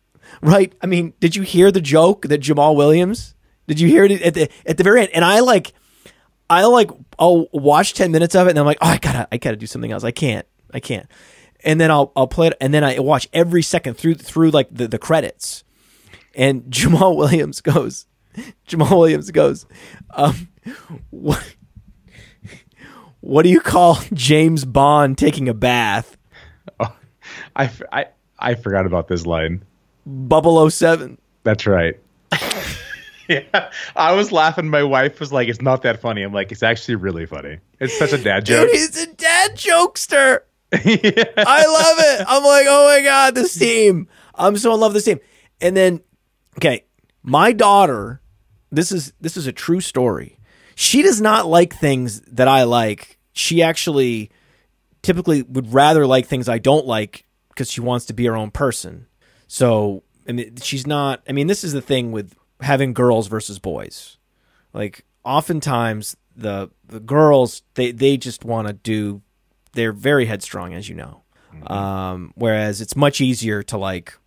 Right? I mean, did you hear the joke that Jamaal Williams? Did you hear it at the at the very end? And I like I like I'll watch 10 minutes of it and I'm like, "Oh, I got to I got to do something else. I can't. I can't." And then I'll I'll play it and then I watch every second through through like the the credits. And Jamaal Williams goes Jamaal Williams goes, um, what what do you call James Bond taking a bath? I I I forgot about this line. Bubble 07. That's right. yeah. I was laughing. My wife was like, it's not that funny. I'm like, it's actually really funny. It's such a dad joke. Dude, he's a dad jokester. I love it. I'm like, oh my god, this team. I'm so in love with this team. And then, okay, my daughter. This is this is a true story. She does not like things that I like. She actually typically would rather like things I don't like because she wants to be her own person. So, I mean, she's not. I mean, this is the thing with having girls versus boys. Like, oftentimes the the girls they they just want to do. They're very headstrong, as you know. Um, whereas it's much easier to like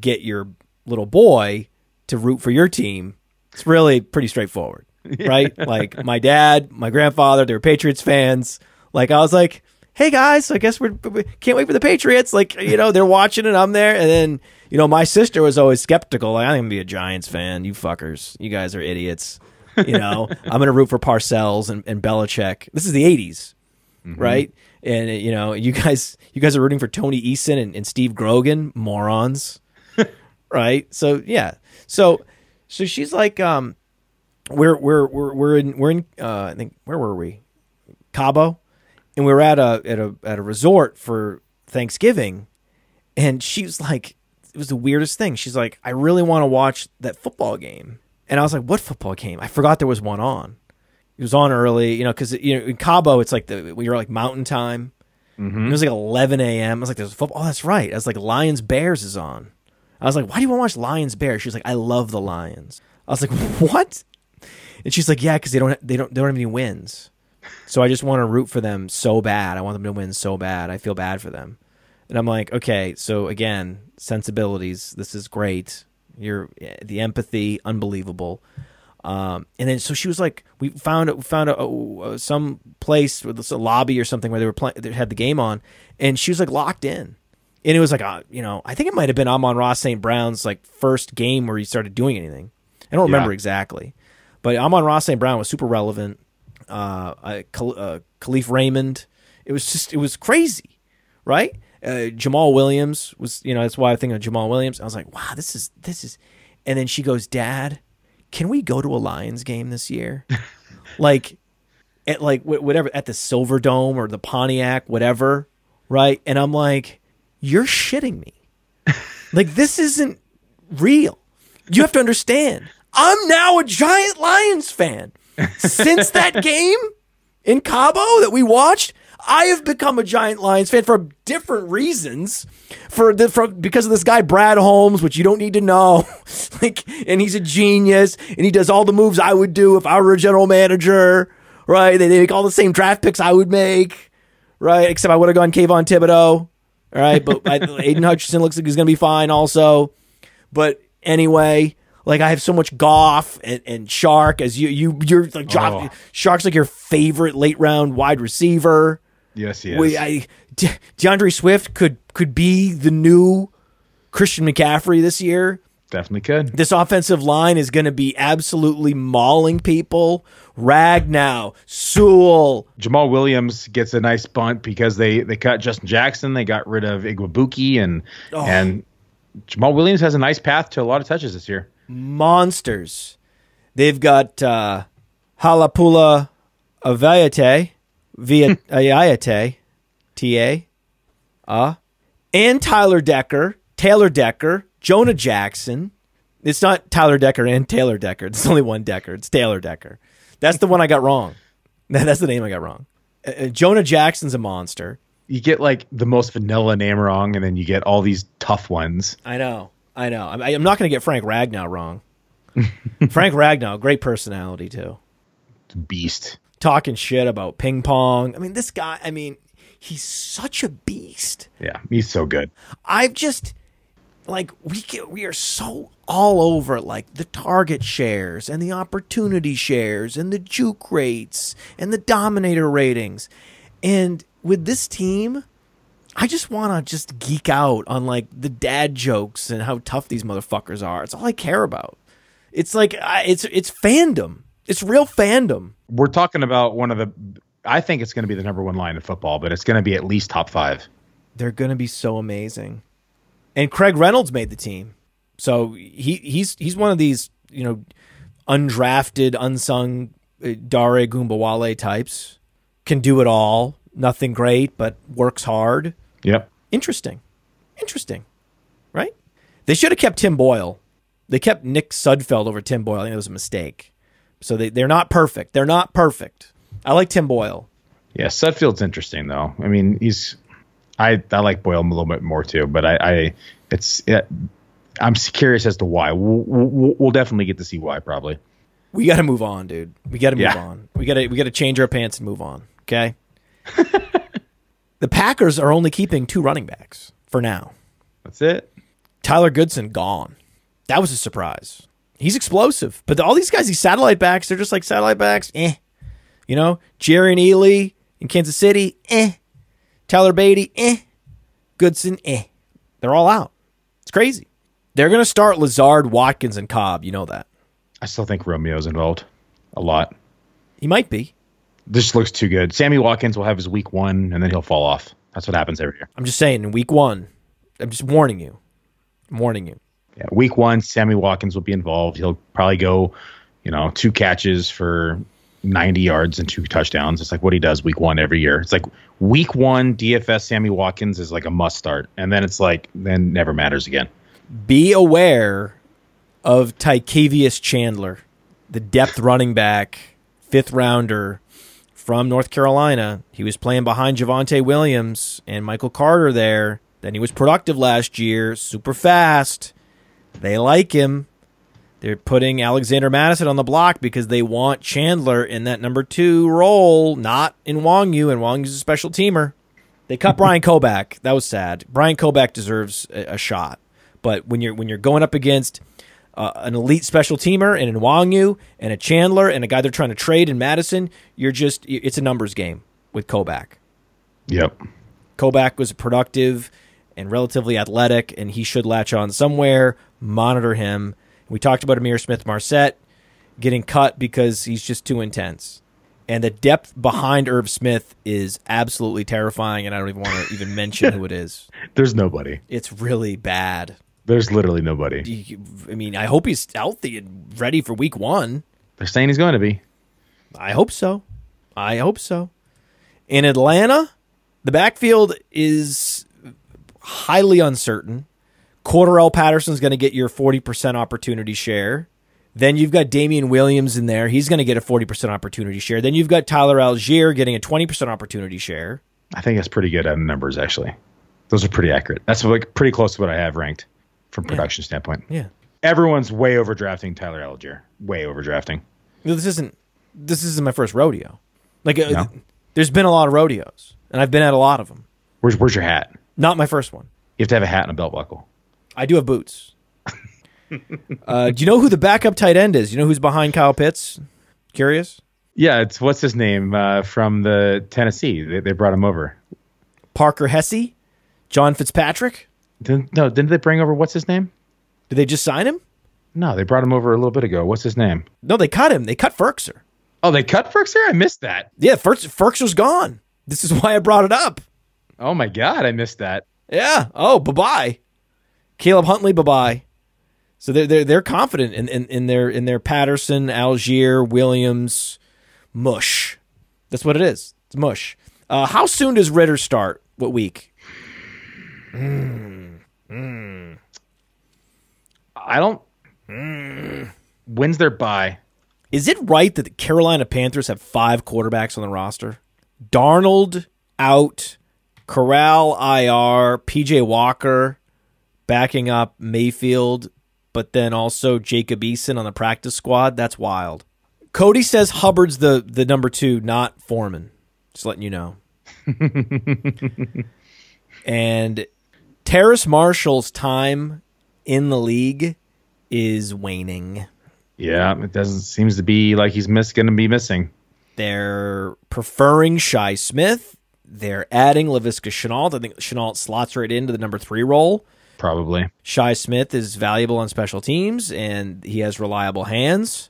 get your little boy to root for your team. It's really pretty straightforward, right? Like my dad, my grandfather, they were Patriots fans. Like I was like, "Hey guys, I guess we're we can't wait for the Patriots." Like you know, they're watching and I'm there, and then you know, my sister was always skeptical. Like I'm gonna be a Giants fan. You fuckers, you guys are idiots. You know, I'm gonna root for Parcells and, and Belichick. This is the '80s, right? And you know, you guys, you guys are rooting for Tony Eason and, and Steve Grogan, morons right? So yeah, so so she's like, um, we're we're we're we're in we're in uh, I think where were we, Cabo, and we were at a at a at a resort for Thanksgiving, and she was like, it was the weirdest thing. She's like, I really want to watch that football game, and I was like, what football game? I forgot there was one on. It was on early, you know, because you know in Cabo it's like the we were like mountain time. Mm-hmm. It was like 11 a.m. I was like, "There's football." Oh, that's right. I was like, "Lions Bears is on." I was like, "Why do you want to watch Lions Bears?" She was like, "I love the Lions." I was like, "What?" And she's like, "Yeah, because they don't they don't they don't have any wins, so I just want to root for them so bad. I want them to win so bad. I feel bad for them." And I'm like, "Okay, so again, sensibilities. This is great. You're the empathy, unbelievable." Um, and then so she was like, we found found a, a, some place with a lobby or something where they were playing, they had the game on, and she was like locked in, and it was like, uh, you know, I think it might have been Amon-Ra St. Brown's like first game where he started doing anything. I don't remember Yeah. exactly, but Amon-Ra St. Brown was super relevant. Uh, uh, uh, Kalif Raymond, it was just it was crazy, right? Uh, Jamaal Williams was, you know, that's why I think of Jamaal Williams. I was like, wow, this is this is, and then she goes, Dad, can we go to a Lions game this year? like, at like whatever at the Silver Dome or the Pontiac, whatever, right? And I'm like, you're shitting me. like this isn't real. You have to understand. I'm now a giant Lions fan. Since that game in Cabo that we watched, I have become a giant Lions fan for different reasons. For the for because of this guy Brad Holmes, which you don't need to know, like, and he's a genius, and he does all the moves I would do if I were a general manager, right? They, they make all the same draft picks I would make, right? Except I would have gone Kayvon Thibodeaux, all right? But I, Aidan Hutchinson looks like he's going to be fine also. But anyway, like I have so much Goff and, and Shark as you you you're like Oh. Shark's like your favorite late round wide receiver. Yes, he is. We, I, De- DeAndre Swift could could be the new Christian McCaffrey this year. Definitely could. This offensive line is going to be absolutely mauling people. Ragnow, Sewell, Jamaal Williams gets a nice bunt because they they cut Justin Jackson. They got rid of Igwebuike and Oh. and Jamaal Williams has a nice path to a lot of touches this year. Monsters. They've got uh, Halapula Avayate, via Ayate, T A, uh, and Tyler Decker, Taylor Decker, Jonah Jackson. It's not Tyler Decker and Taylor Decker. It's only one Decker. It's Taylor Decker. That's the one I got wrong. That's the name I got wrong. Uh, uh, Jonah Jackson's a monster. You get like the most vanilla name wrong, and then you get all these tough ones. I know. I know. I'm, I'm not going to get Frank Ragnow wrong. Frank Ragnow, great personality too. Beast. talking shit about ping pong. I mean, this guy, I mean, he's such a beast. Yeah, he's so good. I've just like we get, we are so all over like the target shares and the opportunity shares and the juke rates and the dominator ratings. And with this team, I just want to just geek out on like the dad jokes and how tough these motherfuckers are. It's all I care about. It's like I, it's it's fandom. It's real fandom. We're talking about one of the. I think it's going to be the number one line in football, but it's going to be at least top five. they're going to be so amazing. And Craig Reynolds made the team, so he he's he's one of these you know undrafted, unsung uh, Dare Ogunbowale types. Can do it all. Nothing great, but works hard. Yep. Interesting, interesting, right? They should have kept Tim Boyle. They kept Nick Sudfeld over Tim Boyle. I think it was a mistake. So they they're not perfect. They're not perfect. I like Tim Boyle. Yeah, Sudfeld's interesting though. I mean, he's. I I like Boyle a little bit more too, but I I it's it, I'm curious as to why. We'll, we'll, we'll definitely get to see why probably. We got to move on, dude. We got to move Yeah. on. We got to we got to change our pants and move on. Okay. the Packers are only keeping two running backs for now. That's it. Tyler Goodson gone. That was a surprise. He's explosive, but all these guys, these satellite backs, they're just like satellite backs. Eh. You know, Jerrion Ealy in Kansas City. Eh. Tyler Badie. Eh. Goodson. Eh. They're all out. It's crazy. They're gonna start Lazard, Watkins, and Cobb. You know that. I still think Romeo's involved a lot. He might be. This looks too good. Sammy Watkins will have his week one, and then he'll fall off. That's what happens every year. I'm just saying, in week one, I'm just warning you. I'm warning you. Yeah, week one, Sammy Watkins will be involved. He'll probably go, you know, two catches for 90 yards and two touchdowns. It's like what he does week one every year. It's like week one DFS Sammy Watkins is like a must start, and then it's like then never matters again. Be aware of Tykevius Chandler, the depth running back, fifth rounder from North Carolina. He was playing behind Javonte Williams and Michael Carter there. Then he was productive last year, super fast. They like him. They're putting Alexander Mattison on the block because they want Chandler in that number two role, not in Nwangwu, and Nwangwu's a special teamer. They cut Bryant Koback. That was sad. Bryant Koback deserves a, a shot, but when you're when you're going up against uh, an elite special teamer and an Nwangwu and a Chandler and a guy they're trying to trade in Mattison, you're just it's a numbers game with Koback. Yep. Koback was productive and relatively athletic, and he should latch on somewhere. Monitor him. We talked about Ihmir Smith-Marsette getting cut because he's just too intense. And the depth behind Irv Smith is absolutely terrifying, and I don't even want to even mention who it is. There's nobody. It's really bad. There's literally nobody. I mean, I hope he's healthy and ready for week one. They're saying he's going to be. I hope so. I hope so. In Atlanta, the backfield is highly uncertain. Cordarrelle Patterson's going to get your 40% opportunity share. Then you've got Damien Williams in there. He's going to get a 40% opportunity share. Then you've got Tyler Allgeier getting a 20% opportunity share. I think that's pretty good on numbers actually. Those are pretty accurate. That's like pretty close to what I have ranked from production standpoint. Yeah. Everyone's way overdrafting Tyler Allgeier. Way overdrafting. This isn't this isn't my first rodeo. Like, uh, there's been a lot of rodeos, and I've been at a lot of them. Where's Where's your hat? Not my first one. You have to have a hat and a belt buckle. I do have boots. uh, do you know who the backup tight end is? You know who's behind Kyle Pitts? Curious? Yeah, it's what's his name uh, from the Tennessee. They, they brought him over. Parker Hesse? John Fitzpatrick? Didn't, no, didn't they bring over what's his name? Did they just sign him? No, they brought him over a little bit ago. What's his name? No, they cut him. They cut Firkser. Oh, they cut Firkser. I missed that. Yeah, Ferks, Firkser's gone. This is why I brought it up. Oh my god, I missed that. Yeah. Oh, bye bye. Caleb Huntley, bye bye. So they're they're they're confident in, in, in their in their Patterson, Allgeier, Williams, mush. That's what it is. It's mush. Uh, how soon does Ridder start? What week? Mm. I don't. Mm. When's their bye? Is it right that the Carolina Panthers have five quarterbacks on the roster? Darnold out, Corral IR, PJ Walker backing up Mayfield, but then also Jacob Eason on the practice squad. That's wild. Cody says Hubbard's the the number two, not Foreman. Just letting you know. and Terrace Marshall's time in the league is waning. Yeah, it doesn't seems to be like he's miss going to be missing. They're preferring Shi Smith. They're adding Laviska Shenault. I think Chenault slots right into the number three role. Probably. Shi Smith is valuable on special teams and he has reliable hands.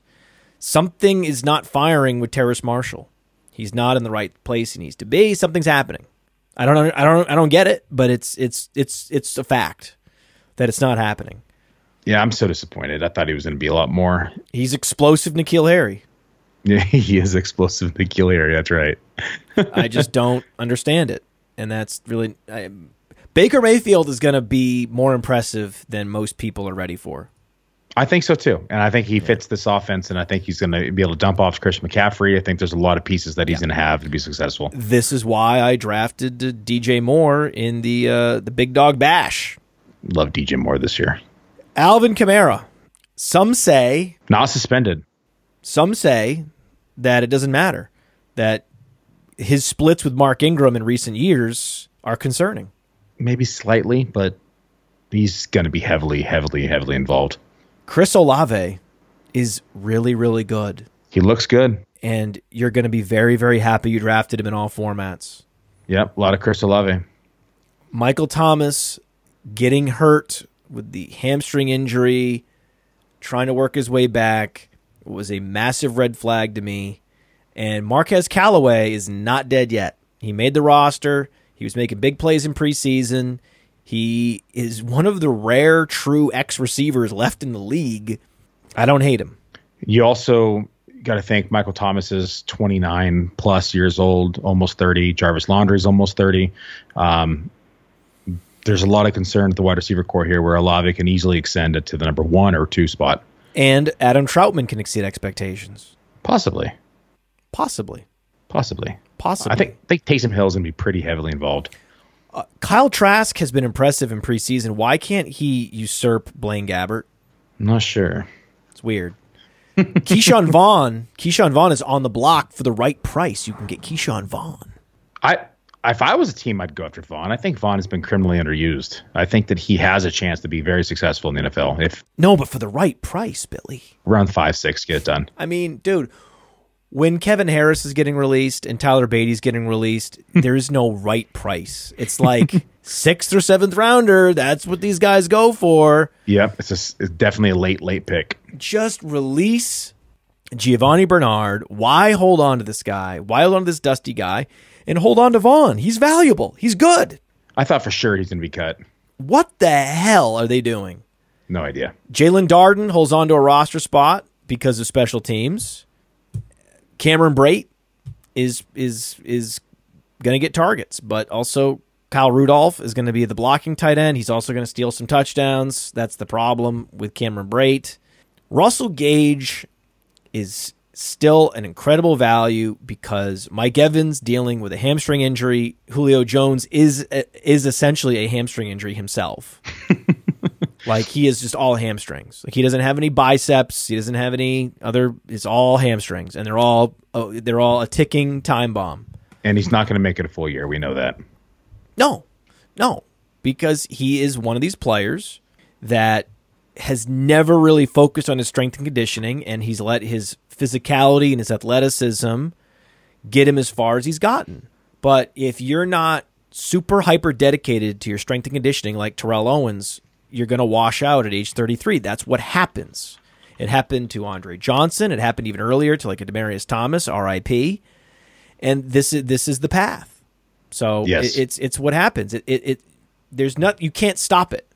Something is not firing with Terrace Marshall. He's not in the right place he needs to be. Something's happening. I don't I don't I don't get it, but it's it's it's it's a fact that it's not happening. Yeah, I'm so disappointed. I thought he was going to be a lot more. He's explosive N'Keal Harry. Yeah, he is explosive N'Keal Harry. That's right. I just don't understand it, and that's really I, Baker Mayfield is going to be more impressive than most people are ready for. I think so too, and I think he fits this offense, and I think he's going to be able to dump off Chris McCaffrey. I think there's a lot of pieces that he's going to have to be successful. This is why I drafted DJ Moore in the uh, the Big Dog Bash. Love DJ Moore this year. Alvin Kamara. Some say, Not suspended. some say that it doesn't matter that his splits with Mark Ingram in recent years are concerning. Maybe slightly, but he's going to be heavily, heavily, heavily involved. Chris Olave is really really good. He looks good. and you're going to be very, very happy you drafted him in all formats. Yep, a lot of Chris Olave. Michael Thomas getting hurt with the hamstring injury, trying to work his way back, was a massive red flag to me. And Marquez Callaway is not dead yet. He made the roster. He was making big plays in preseason. He is one of the rare true X receivers left in the league. I don't hate him. You also got to think Michael Thomas is 29 plus years old, almost 30. Jarvis Landry is almost 30. Um, there's a lot of concern at the wide receiver core here where Olave can easily extend it to the number one or two spot. And Adam Trautman can exceed expectations. Possibly. Possibly. Possibly. Possibly. I think I think Taysom Hill is going to be pretty heavily involved. Uh, Kyle Trask has been impressive in preseason. Why can't he usurp Blaine Gabbert? I'm not sure. It's weird. Ke'Shawn Vaughn, Ke'Shawn Vaughn is on the block for the right price. You can get Ke'Shawn Vaughn. I if I was a team, I'd go after Vaughn. I think Vaughn has been criminally underused. I think that he has a chance to be very successful in the NFL if No, but for the right price, Billy. around five six get it done. I mean, dude, when Kevin Harris is getting released and Tyler Badie's getting released, there is no right price. It's like sixth or seventh rounder. That's what these guys go for. Yep, it's, a, it's definitely a late late pick. just release Giovani Bernard. Why hold on to this guy? Why hold on to this dusty guy? And hold on to Vaughn. He's valuable. He's good. I thought for sure he's going to be cut. What the hell are they doing? No idea. Jaelon Darden holds on to a roster spot because of special teams. Cameron Brate is is is going to get targets, but also Kyle Rudolph is going to be the blocking tight end. He's also going to steal some touchdowns. That's the problem with Cameron Brate. Russell Gage is still an incredible value because Mike Evans dealing with a hamstring injury. Julio Jones is is essentially a hamstring injury himself. Like he is just all hamstrings. Like he doesn't have any biceps. He doesn't have any other. It's all hamstrings, and they're all oh, they're all a ticking time bomb. And he's not going to make it a full year. We know that. No, no, because he is one of these players that has never really focused on his strength and conditioning, and he's let his physicality and his athleticism get him as far as he's gotten. But if you're not super hyper dedicated to your strength and conditioning like Terrell Owens, you're going to wash out at age 33. That's what happens. It happened to Andre Johnson. It happened even earlier to like a Demaryius Thomas, R.I.P. And this is this is the path. So Yes. it, it's it's what happens. It, it it there's not you can't stop it.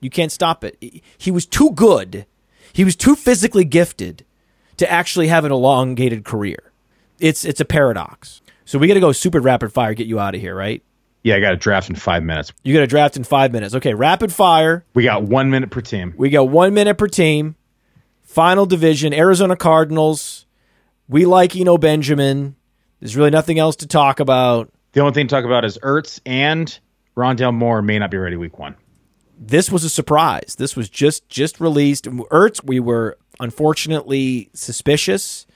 You can't stop it. He was too good. He was too physically gifted to actually have an elongated career. It's it's a paradox. So we got to go super rapid fire. Get you out of here, right? Yeah, I got a draft in five minutes. You got a draft in five minutes. Okay, rapid fire. We got one minute per team. We got one minute per team. Final division, Arizona Cardinals. We like Eno Benjamin. There's really nothing else to talk about. The only thing to talk about is Ertz and Rondale Moore may not be ready week one. This was a surprise. This was just just released. Ertz, we were unfortunately suspicious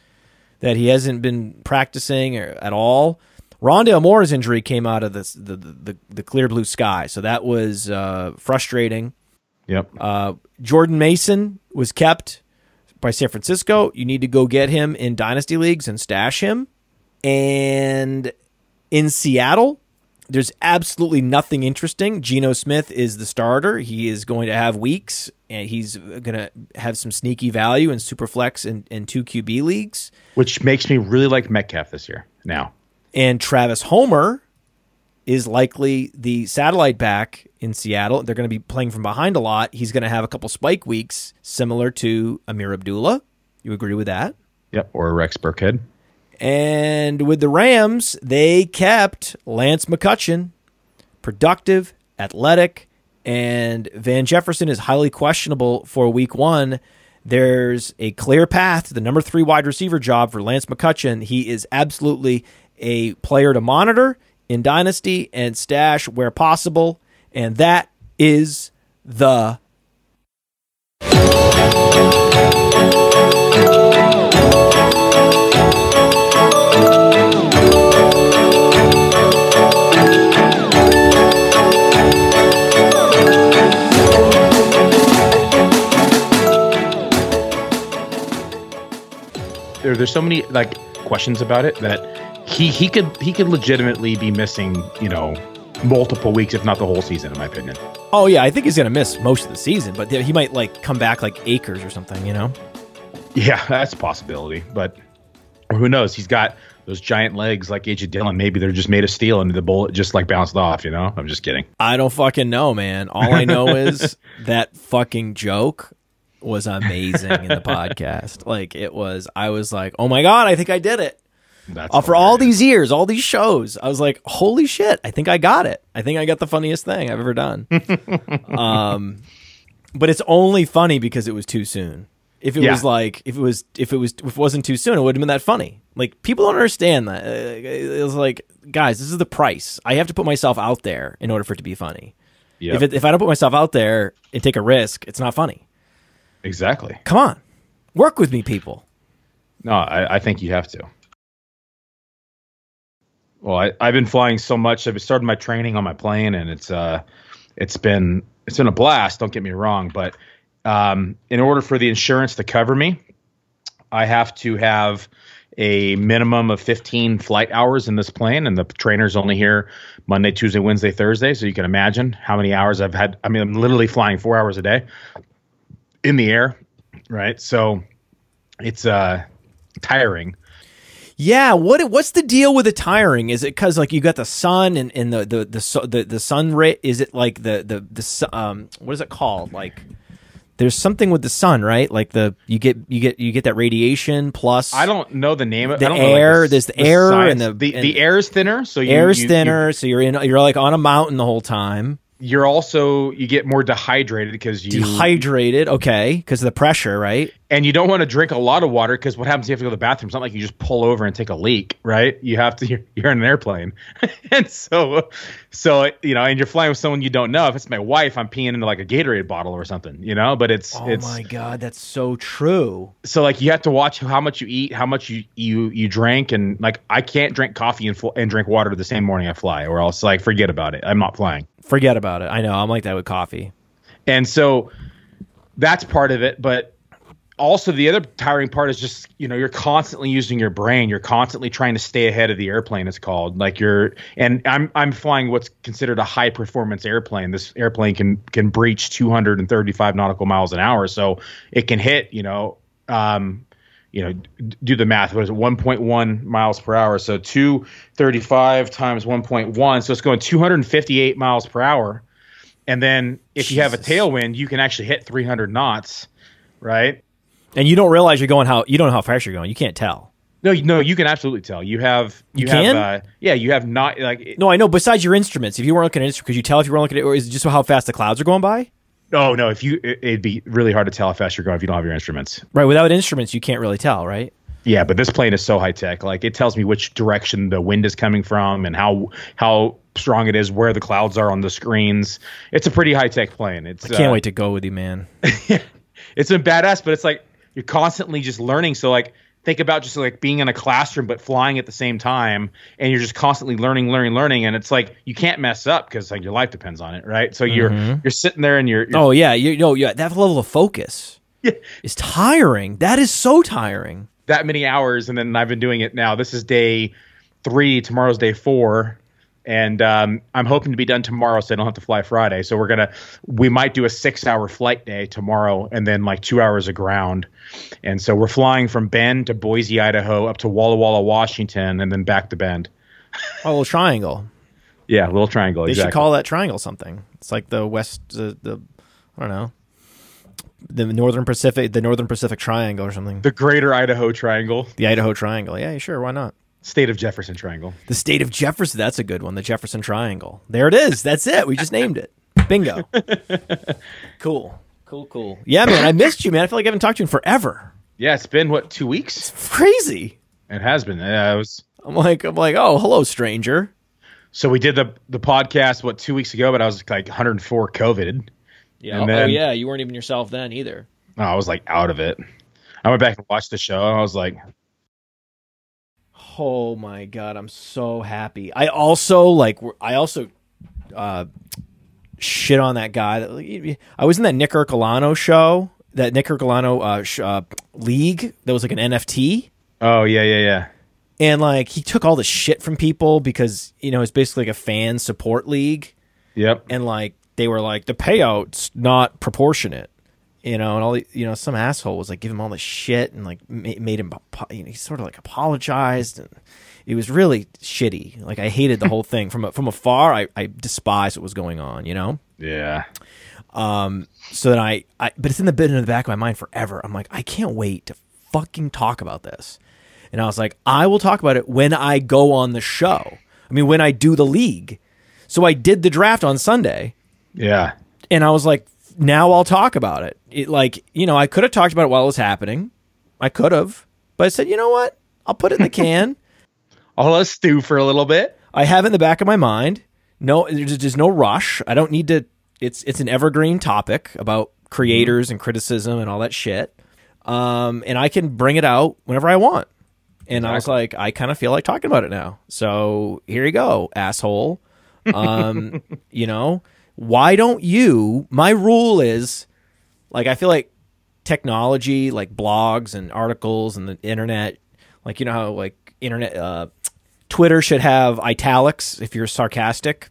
that he hasn't been practicing at all. Rondale Moore's injury came out of this, the, the the the clear blue sky, so that was uh, frustrating. Yep. Uh, Jordan Mason was kept by San Francisco. You need to go get him in dynasty leagues and stash him. And in Seattle, there's absolutely nothing interesting. Geno Smith is the starter. He is going to have weeks, and he's going to have some sneaky value in Superflex and, and two QB leagues. Which makes me really like Metcalf this year. Now, And Travis Homer is likely the satellite back in Seattle. They're going to be playing from behind a lot. He's going to have a couple spike weeks, similar to Ameer Abdullah. You agree with that? yep, or Rex Burkhead. And with the Rams, they kept Lance McCutcheon, productive, athletic, and Van Jefferson is highly questionable for week one. There's a clear path to the number three wide receiver job for Lance McCutcheon. He is absolutely a player to monitor in Dynasty and stash where possible. And that is the There, there's so many like questions about it that he he could he could legitimately be missing, you know, multiple weeks, if not the whole season, in my opinion. Oh yeah, I think he's gonna miss most of the season, but he might like come back like Acres or something, you know. Yeah, that's a possibility, but who knows? He's got those giant legs like AJ Dillon. Maybe they're just made of steel and the bullet just like bounced off. You know, I'm just kidding. I don't fucking know, man. All I know is that fucking joke was amazing in the podcast. Like it was, I was like, oh my god, I think I did it. That's Uh, for all these years, all these shows, I was like, holy shit, I think I got it. I think I got the funniest thing I've ever done. um, but it's only funny because it was too soon. If it Yeah. was like, if it was, if it was, if it wasn't too soon, it wouldn't have been that funny. Like people don't understand that. Uh, It was like, guys, this is the price. I have to put myself out there in order for it to be funny. Yep, If it, if I don't put myself out there and take a risk, it's not funny. exactly. Come on, work with me, people. No, I, I think you have to. Well, I, I've been flying so much. I've started my training on my plane, and it's uh, it's been it's been a blast. Don't get me wrong, but um, in order for the insurance to cover me, I have to have a minimum of 15 flight hours in this plane, and the trainer's only here Monday, Tuesday, Wednesday, Thursday. So you can imagine how many hours I've had. I mean, I'm literally flying four hours a day in the air, right? So it's uh tiring. Yeah, what what's the deal with the tiring? Is it because like you got the sun and, and the the the the, the sun ray? Is it like the the the um what is it called? Like there's something with the sun, right? Like the you get you get you get that radiation plus I don't know the name of The I don't know, like, air, there's the air science- and the- the, and- the air is thinner, so you, air's you- thinner, so you're in you're like on a mountain the whole time. You're also you get more dehydrated because you Dehydrated, okay, because of the pressure, right? and you don't want to drink a lot of water because what happens if you have to go to the bathroom? It's not like you just pull over and take a leak, right? You have to. You're, you're in an airplane, and so, so you know, and you're flying with someone you don't know. If it's my wife, I'm peeing into like a Gatorade bottle or something, you know. But it's Oh it's my god, that's so true. so like you have to watch how much you eat, how much you you you drink, and like I can't drink coffee and fl- and drink water the same morning I fly, or else like forget about it. I'm not flying. Forget about it. I know. I'm like that with coffee. And so that's part of it. But also the other tiring part is just, you know, you're constantly using your brain. You're constantly trying to stay ahead of the airplane, it's called. Like you're and I'm I'm flying what's considered a high performance airplane. This airplane can can breach 235 nautical miles an hour. So it can hit, you know, um, you know, do the math. What is it? 1.1 miles per hour. So 235 times 1.1. So it's going 258 miles per hour. And then if you have a tailwind, you can actually hit 300 knots, right? And you don't realize you're going how you don't know how fast you're going. You can't tell. No, no, you can absolutely tell. You have, You have, can? uh, yeah, you have not like. it- No, I know. Besides your instruments, if you weren't looking at instruments, could you tell if you weren't looking at, or is it just how fast the clouds are going by? No, no. If you, it, it'd be really hard to tell how fast you're going if you don't have your instruments. Right. Without instruments, you can't really tell, right? Yeah, but this plane is so high tech. Like it tells me which direction the wind is coming from and how how strong it is, where the clouds are on the screens. It's a pretty high tech plane. It's I Can't uh, wait to go with you, man. it's been badass, but it's like you're constantly just learning. So like think about just like being in a classroom but flying at the same time, and you're just constantly learning, learning, learning, and it's like you can't mess up because like your life depends on it, right? So you're mm-hmm. you're sitting there and you're, you're Oh yeah, you know, yeah, that level of focus Yeah. is tiring. That is so tiring. that many hours, and then I've been doing it now. This is day three. Tomorrow's day four. And um, I'm hoping to be done tomorrow, so I don't have to fly Friday. So we're gonna, we might do a six-hour flight day tomorrow, and then like two hours of ground. And so we're flying from Bend to Boise, Idaho, up to Walla Walla, Washington, and then back to Bend. Oh, a little triangle. Yeah, little triangle. They exactly. should call that triangle something. It's like the west, the, the I don't know, the northern Pacific, the northern Pacific Triangle or something. the Greater Idaho Triangle, The Idaho Triangle. Yeah, sure. Why not? State of Jefferson Triangle. The state of Jefferson. That's a good one. The Jefferson Triangle. There it is. That's it. We just named it. Bingo. cool. Cool. Cool. Yeah, man. I missed you, man. I feel like I haven't talked to you in forever. Yeah, it's been what two weeks? Crazy. It has been. Yeah, it was. I'm like, I'm like, oh, hello, stranger. So we did the the podcast what two weeks ago, but I was like 104 COVID. Yeah. And oh, then- oh, yeah. You weren't even yourself then either. Oh, I was like out of it. I went back and watched the show, and I was like, Oh my god, I'm so happy. I also like. I also uh, shit on that guy. That, I was in that Nick Ercolano show, that Nick Ercolano uh, sh- uh, league that was like an NFT. "Oh yeah, yeah, yeah." and like he took all the shit from people because you know it's basically like a fan support league Yep. and like they were like the payout's not proportionate you know and all the, you know some asshole was like give him all the shit and like made him you know, he sort of like apologized and it was really shitty like i hated the whole thing from a, from afar I, I despised what was going on you know Yeah. Um. so then I, I but it's in the bit in the back of my mind forever. I'm like, I can't wait to fucking talk about this. And I was like, I will talk about it when I go on the show. I mean, when I do the league. So I did the draft on Sunday, Yeah. and I was like, now I'll talk about it. It like, you know, I could have talked about it while it was happening. I could have, but I said, you know what? I'll put it in the can. I'll let stew for a little bit. I have in the back of my mind. No, there's, there's no rush. I don't need to. It's it's an evergreen topic about creators and criticism and all that shit. Um, and I can bring it out whenever I want. And I was like, I kind of feel like talking about it now. So here you go, asshole. Um, you know, why don't you? My rule is, like, I feel like technology, like blogs and articles and the internet, like you know how like internet, uh, Twitter should have italics if you're sarcastic,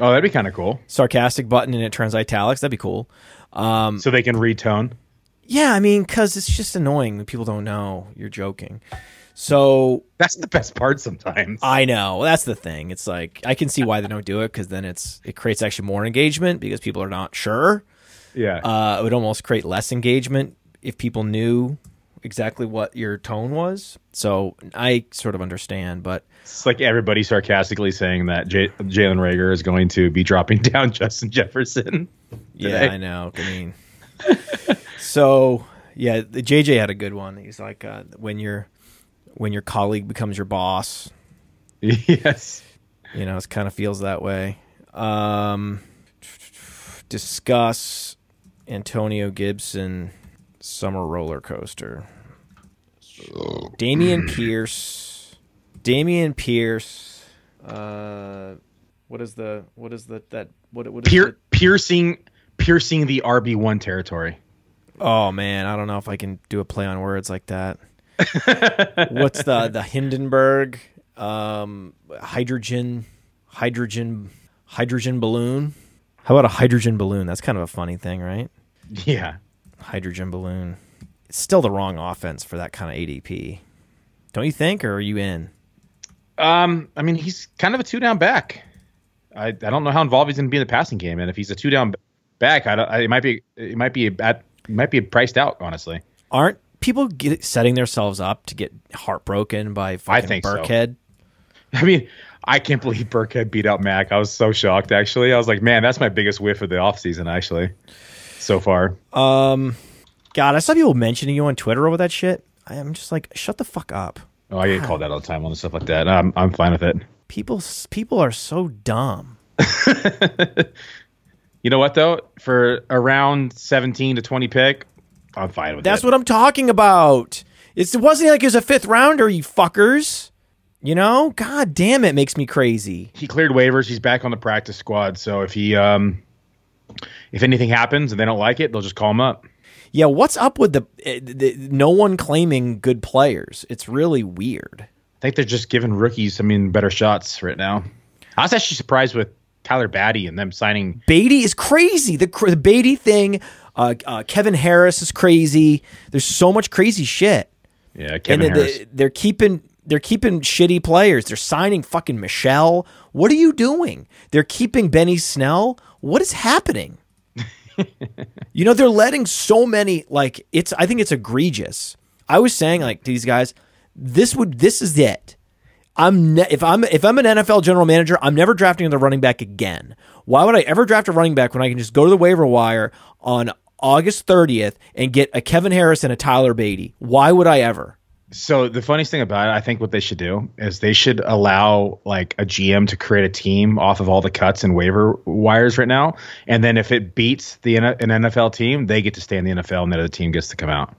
Oh, that'd be kind of cool. sarcastic button and it turns italics. That'd be cool. Um, So they can retone. Yeah, I mean, because it's just annoying when people don't know you're joking. So That's the best part sometimes. I know that's the thing. It's like I can see why they don't do it because then it's it creates actually more engagement because people are not sure. yeah. Uh, it would almost create less engagement if people knew exactly what your tone was. So I sort of understand, but It's like everybody sarcastically saying that J- Jalen Reagor is going to be dropping down Justin Jefferson. yeah. I know. I mean, so yeah, the JJ had a good one. He's like, uh, when your when your colleague becomes your boss, yes. you know, it kind of feels that way. Um, discuss Antonio Gibson summer roller coaster. Dameon Pierce. Dameon Pierce. Uh, what is the what is the that what what is Pier- it? piercing piercing the RB one territory. Oh man, I don't know if I can do a play on words like that. What's the the Hindenburg um, hydrogen hydrogen hydrogen balloon? How about a hydrogen balloon? That's kind of a funny thing, right? Yeah. Hydrogen balloon. It's still the wrong offense for that kind of ADP. Don't you think or are you in? Um, I mean, he's kind of a two down back. I, I don't know how involved he's going to be in the passing game, and if he's a two down back, I don't. I, it might be it might be a bad, it might be priced out. Honestly, Aren't people get, setting themselves up to get heartbroken by fucking think so. Burkhead? I mean, I can't believe Burkhead beat out Mac. I was so shocked. Actually, I was like, man, that's my biggest whiff of the offseason, Actually, so far. Um, God, I saw people mentioning you on Twitter over that shit. I'm just like, shut the fuck up. Oh, I get called out all the time on stuff like that. I'm I'm fine with it. People, people are so dumb. You know what though? For around 17 to 20 pick, I'm fine with that. That's it. what I'm talking about. It's, it wasn't like it was a fifth rounder, you fuckers. You know, God damn it, makes me crazy. he cleared waivers. He's back on the practice squad. So if he um if anything happens and they don't like it, they'll just call him up. Yeah, what's up with the, eh, the no one claiming good players? It's really weird. I think they're just giving rookies, I mean, better shots right now. I was actually surprised with Tyler Badie and them signing. Badie is crazy. The the Badie thing. Uh, uh, Kevin Harris is crazy. There's so much crazy shit. Yeah, Kevin and Harris. they, they're keeping they're keeping shitty players. They're signing fucking Michel. What are you doing? They're keeping Benny Snell. What is happening? you know, they're letting so many like it's I think it's egregious. I was saying like to these guys, this would this is it. I'm ne- if I'm if I'm an NFL general manager, I'm never drafting another running back again. Why would I ever draft a running back when I can just go to the waiver wire on August 30th and get a Kevin Harris and a Tyler Badie? Why would I ever? So the funniest thing about it, I think what they should do is they should allow like a GM to create a team off of all the cuts and waiver wires right now, and then if it beats the an NFL team, they get to stay in the NFL, and the other team gets to come out,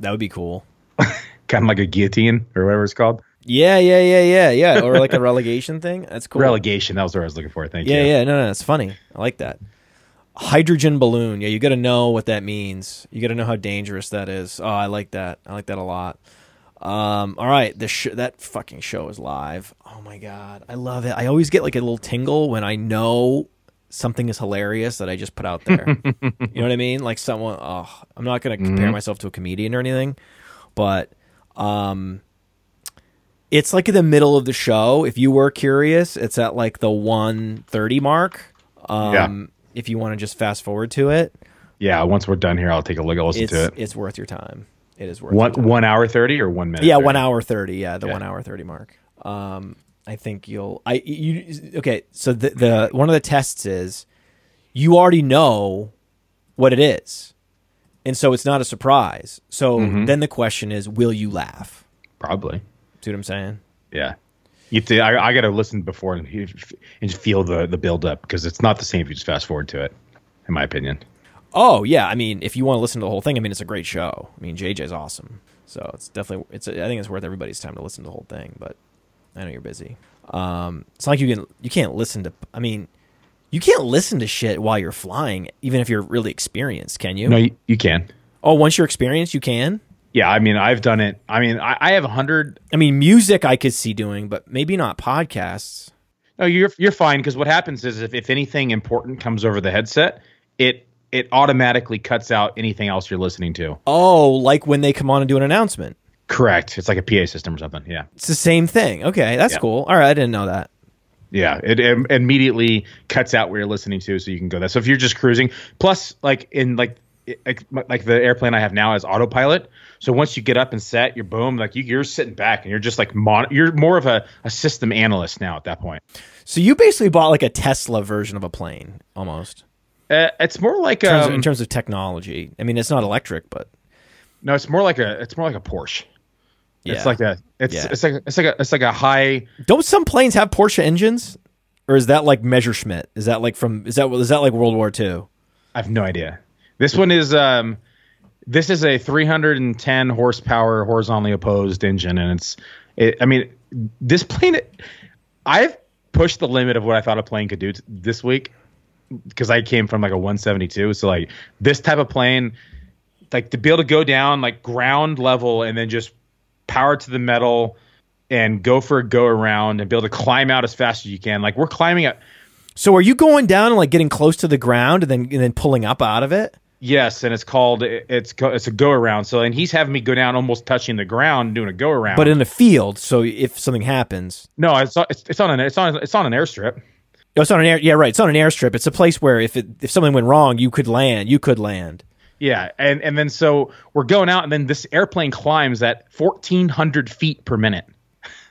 That would be cool. kind of like a guillotine or whatever it's called. Yeah, yeah, yeah, yeah, yeah. Or like a relegation thing. That's cool. Relegation. That was what I was looking for. Thank Yeah, you. yeah. Yeah. No, no, it's funny. I like that. Hydrogen balloon. Yeah, you got to know what that means. You got to know how dangerous that is. Oh, I like that. I like that a lot. Um, all right, the sh- that fucking show is live. Oh my god, I love it. I always get like a little tingle when I know something is hilarious that I just put out there. you know what I mean? Like someone. Oh, I'm not gonna compare myself to a comedian or anything, but um, it's like in the middle of the show. If you were curious, it's at like the 130 mark. Um, Yeah. If you want to just fast forward to it, Yeah, once we're done here, I'll take a look. I'll listen to it. it's worth your time. It is worth One your time. one hour thirty or one minute? Yeah, 30? one hour thirty. Yeah, the Yeah. one hour thirty mark. Um, I think you'll. I you okay? So the the one of the tests is you already know what it is, and so it's not a surprise. So Mm-hmm. then the question is, will you laugh? Probably. See what I'm saying? Yeah. You have to, I, I got to listen before and, and feel the the build up because it's not the same if you just fast forward to it, in my opinion. Oh yeah, I mean, if you want to listen to the whole thing, I mean, it's a great show. I mean, JJ's awesome, so it's definitely it's. I think it's worth everybody's time to listen to the whole thing. But I know you're busy. Um, it's not like you can you can't listen to. I mean, you can't listen to shit while you're flying, even if you're really experienced. Can you? No, you, you can. oh, once you're experienced, you can. Yeah, I mean, I've done it. I mean, I, I have a hundred. I mean, music I could see doing, but maybe not podcasts. No, you're you're fine because what happens is if, if anything important comes over the headset, it it automatically cuts out anything else you're listening to. Oh, like when they come on and do an announcement. Correct. It's like a PA system or something. Yeah. It's the same thing. Okay, that's Yeah. cool. All right, I didn't know that. Yeah, it, im- immediately cuts out where you're listening to, so you can go that. So if you're just cruising, plus like in like it, like, like the airplane I have now is autopilot. So once you get up and set, you're boom, like you, you're sitting back and you're just like mon- you're more of a, a system analyst now at that point. So you basically bought like a Tesla version of a plane, almost. Uh, it's more like In terms, um, of, in terms of technology. I mean, it's not electric, but no, it's more like a it's more like a Porsche. yeah. It's like a it's Yeah. it's like it's like a it's like a high Don't some planes have Porsche engines? Or is that like Messerschmitt? Is that like from is that is that like World War II? I have no idea. This one is um this is a 310 horsepower horizontally opposed engine and it's it, I mean this plane I've pushed the limit of what I thought a plane could do t- this week because I came from like a 172 so like this type of plane like to be able to go down like ground level and then just power to the metal and go for a go around and be able to climb out as fast as you can like we're climbing up. So are you going down and like getting close to the ground and then and then pulling up out of it? Yes, and it's called it's it's a go around. So and he's having me go down almost touching the ground doing a go around. But in a field, so if something happens. no, it's it's on an it's on it's on an airstrip. Oh, it's on an air yeah, right. It's on an airstrip. It's a place where if it, if something went wrong, you could land. You could land. Yeah, and and then so we're going out, and then this airplane climbs at fourteen hundred feet per minute.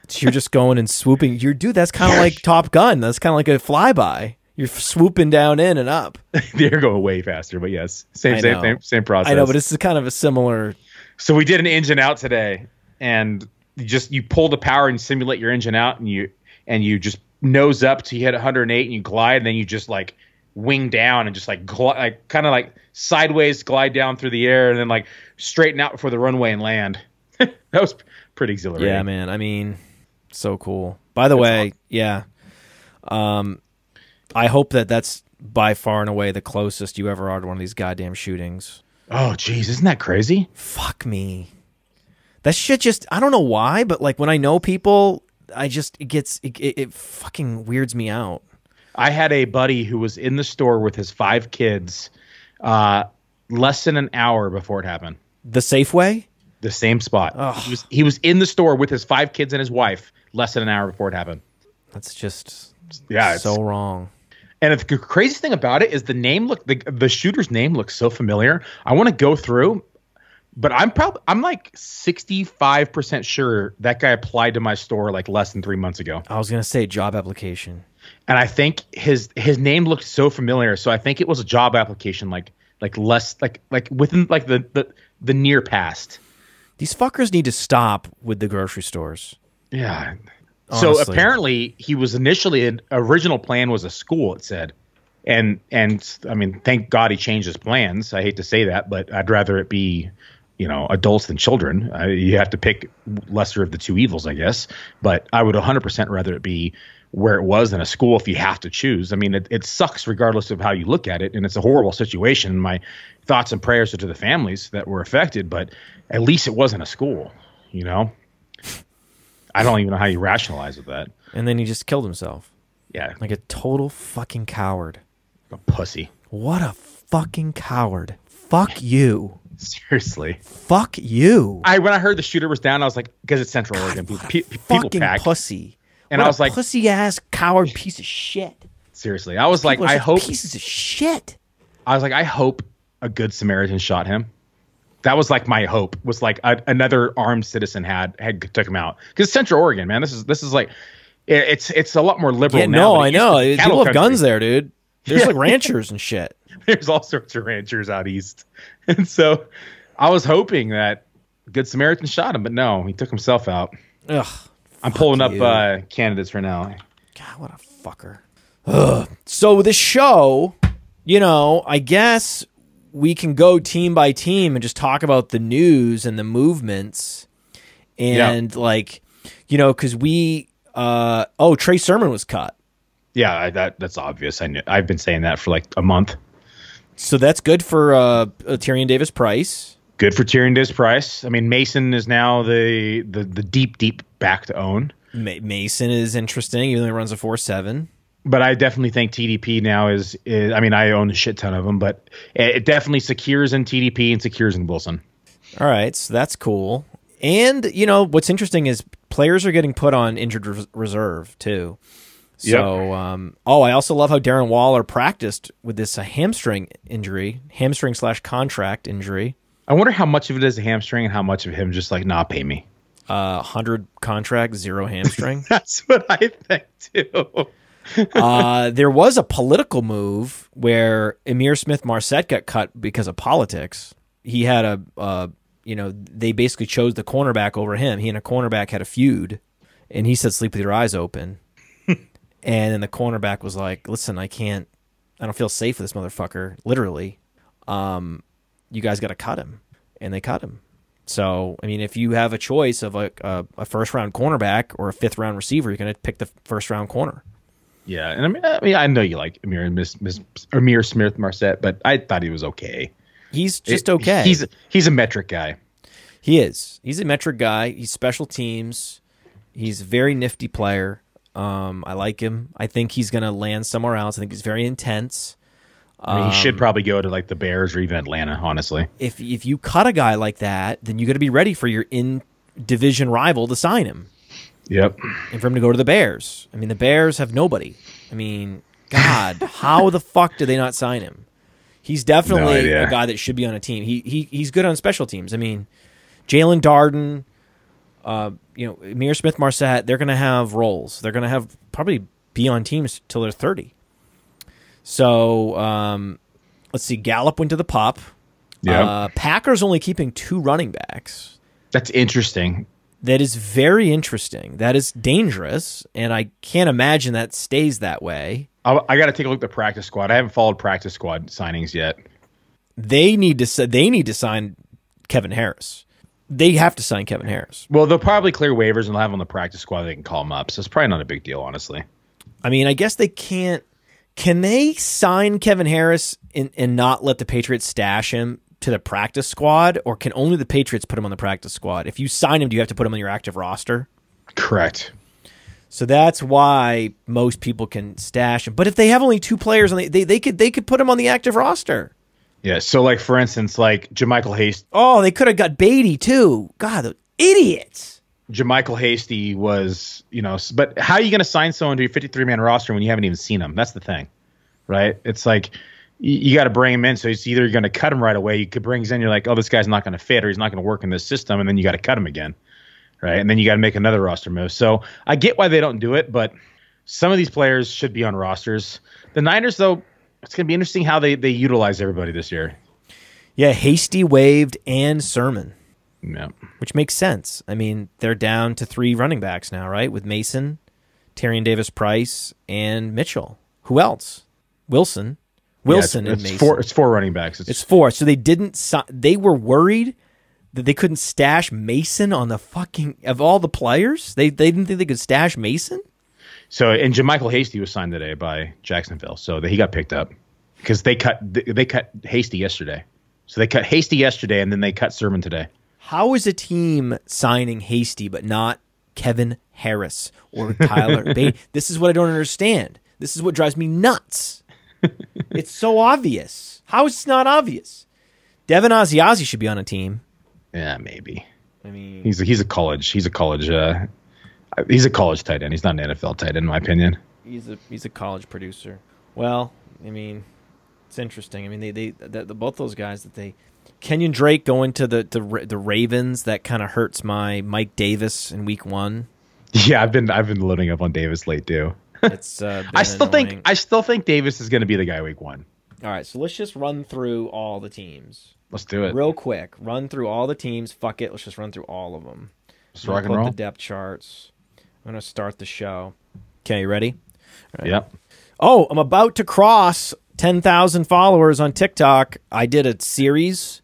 So you're just going and swooping. You're dude, that's kind of like Top Gun. That's kind of like a flyby. You're swooping down in and up. They're going way faster, but yes, same same same, same process. I know, but this is kind of a similar. so we did an engine out today, and you just you pull the power and simulate your engine out, and you and you just nose up to you hit 108, and you glide, and then you just like wing down and just like gl- like kind of like sideways glide down through the air, and then like straighten out before the runway and land. that was pretty exhilarating. Yeah, man. I mean, so cool. By the way, yeah. Um, I hope that that's by far and away the closest you ever are to one of these goddamn shootings. Oh, geez, isn't that crazy? Fuck me. That shit just I don't know why, but like when I know people, I just it gets it, it, it fucking weirds me out. I had a buddy who was in the store with his five kids, uh, less than an hour before it happened. The Safeway? The same spot. He was he was in the store with his five kids and his wife less than an hour before it happened. That's just Yeah, it's- so wrong. And the craziest thing about it is the name look the the shooter's name looks so familiar. I want to go through, but I'm probably I'm like 65 percent sure that guy applied to my store like less than three months ago. I was gonna say job application. and I think his his name looked so familiar. So I think it was a job application, like like less like like within like the the, the near past. These fuckers need to stop with the grocery stores. Yeah. So apparently he was initially an original plan was a school. It said, and and I mean, thank God he changed his plans. I hate to say that, but I'd rather it be. You know, adults than children. Uh, you have to pick lesser of the two evils, I guess. But I would 100% rather it be where it was than a school if you have to choose. I mean, it, it sucks regardless of how you look at it, and it's a horrible situation. My thoughts and prayers are to the families that were affected, but at least it wasn't a school. You know, I don't even know how you rationalize with that. And then he just killed himself. Yeah, Like a total fucking coward. a pussy. What a fucking coward. Fuck you. Seriously. Fuck you. I when I heard the shooter was down, I was like, because it's Central Oregon, pe- pe- people fucking pack. pussy. And What I was like- pussy ass coward piece of shit. Seriously, I was like, People I hope. pieces of shit. I was like, I hope a good Samaritan shot him. That was like my hope. Was like a, another armed citizen had had took him out because Central Oregon, man. This is this is like it, it's it's a lot more liberal Yeah, now. no, I know. People have country. guns there, dude. There's Yeah. like ranchers and shit. There's all sorts of ranchers out east, and so I was hoping that good Samaritan shot him, but no, he took himself out. Ugh. I'm pulling up uh, candidates right now. God, what a fucker. Ugh. So the show, you know, I guess we can go team by team and just talk about the news and the movements, and like, you know, because we, uh, oh, Trey Sermon was cut, Yeah, I, that that's obvious. I knew, I've been saying that for like a month. so that's good for uh, uh, Tyrion Davis Price. Good for Tyrion Davis Price. I mean, Mason is now the the the deep deep back to own. Ma- Mason is interesting, even though he runs a four seven. But I definitely think TDP now is, is. I mean, I own a shit ton of them, but it, it definitely secures in TDP and secures in Wilson. All right, so that's cool. And you know what's interesting is players are getting put on injured res- reserve too. So, um, oh, I also love how Darren Waller practiced with this uh, hamstring injury, hamstring slash contract injury. I wonder how much of it is a hamstring and how much of him just like, nah, pay me. Uh, hundred contract, zero hamstring. That's what I think too. uh, there was a political move where Ihmir Smith Marsette got cut because of politics. He had a, uh, you know, they basically chose the cornerback over him. He and a cornerback had a feud, and he said, "Sleep with your eyes open." and then the cornerback was like, "Listen, I can't. I don't feel safe with this motherfucker. Literally, um, you guys got to cut him." And they cut him. So, I mean, if you have a choice of a, a, a first round cornerback or a fifth round receiver, you're going to pick the first round corner. Yeah, and I mean, I mean, I know you like Amir Miss, Miss Ihmir Smith Marsette, but I thought he was okay. He's just okay. He's he's a metric guy. He is. He's a metric guy. He's special teams. He's a very nifty player. Um, I like him. I think he's going to land somewhere else. I think he's very intense. I mean, he should probably go to like the Bears or even Atlanta. Honestly, If if you cut a guy like that, then you got to be ready for your in division rival to sign him yep. and for him to go to the Bears. I mean, the Bears have nobody. I mean, God, how the fuck did they not sign him? He's definitely idea. a guy that should be on a team. He he he's good on special teams. I mean, Jaelon Darden, uh, you know, Ihmir Smith Marsette, they're gonna have roles. They're gonna have probably be on teams till they're thirty. So um, let's see. Gallup went to the pop. Yeah, Uh, Packers only keeping two running backs. that's interesting. That is very interesting. That is dangerous, and I can't imagine that stays that way. I, I got to take a look at the practice squad. I haven't followed practice squad signings yet. They need to they need to sign Kevin Harris. They have to sign Kevin Harris. Well, they'll probably clear waivers and they'll have him on the practice squad. They can call him up, so it's probably not a big deal, honestly. I mean, I guess they can't. Can they sign Kevin Harris and, and not let the Patriots stash him to the practice squad, or can only the Patriots put him on the practice squad? If you sign him, do you have to put him on your active roster? Correct. So that's why most people can stash him. But if they have only two players, on the, they they could they could put him on the active roster. Yeah. So, like for instance, like JaMycal Hasty. Oh, they could have got Beatty too. God, the idiots. JaMycal Hasty was, you know, but how are you going to sign someone to your 53 man roster when you haven't even seen him? That's the thing, right? It's like you, you got to bring him in. So it's either you're going to cut him right away. You could bring him in. You're like, oh, this guy's not going to fit or he's not going to work in this system. And then you got to cut him again, right? And then you got to make another roster move. So I get why they don't do it, but some of these players should be on rosters. The Niners, though, it's going to be interesting how they, they utilize everybody this year. Yeah, Hasty waived and Sermon, Yeah. which makes sense. I mean, they're down to three running backs now, right? With Mason, Tyrion Davis Price, and Mitchell. Who else? Wilson. Wilson yeah, and it's, Mason. it's four. It's four running backs. It's, It's four. So they didn't. Si- they were worried that they couldn't stash Mason on the fucking of all the players. They they didn't think they could stash Mason. So and JaMycal Hasty was signed today by Jacksonville, so that he got picked up because they cut they, they cut Hasty yesterday. So they cut Hasty yesterday, and then they cut Sermon today. How is a team signing Hasty but not Kevin Harris or Tyler Bay? This is what I don't understand. This is what drives me nuts. It's so obvious. How is it not obvious? Devin Asiasi should be on a team. Yeah, maybe I mean, he's a, he's a college he's a college uh he's a college tight end. He's not an NFL tight end, in my opinion. he's a he's a college producer. Well, I mean, it's interesting. I mean, they they the, the, both those guys that they Kenyan Drake going to the the, the Ravens that kind of hurts my Mike Davis in week one. Yeah, I've been I've been loading up on Davis late too. It's uh, I still annoying. think I still think Davis is going to be the guy week one. All right, so let's just run through all the teams Let's do it. real quick. Run through all the teams. Fuck it. Let's just run through all of them. Let's rock and roll. the depth charts. I'm gonna start the show. Okay, you ready? Yep. Oh, I'm about to cross 10,000 followers on TikTok. I did a series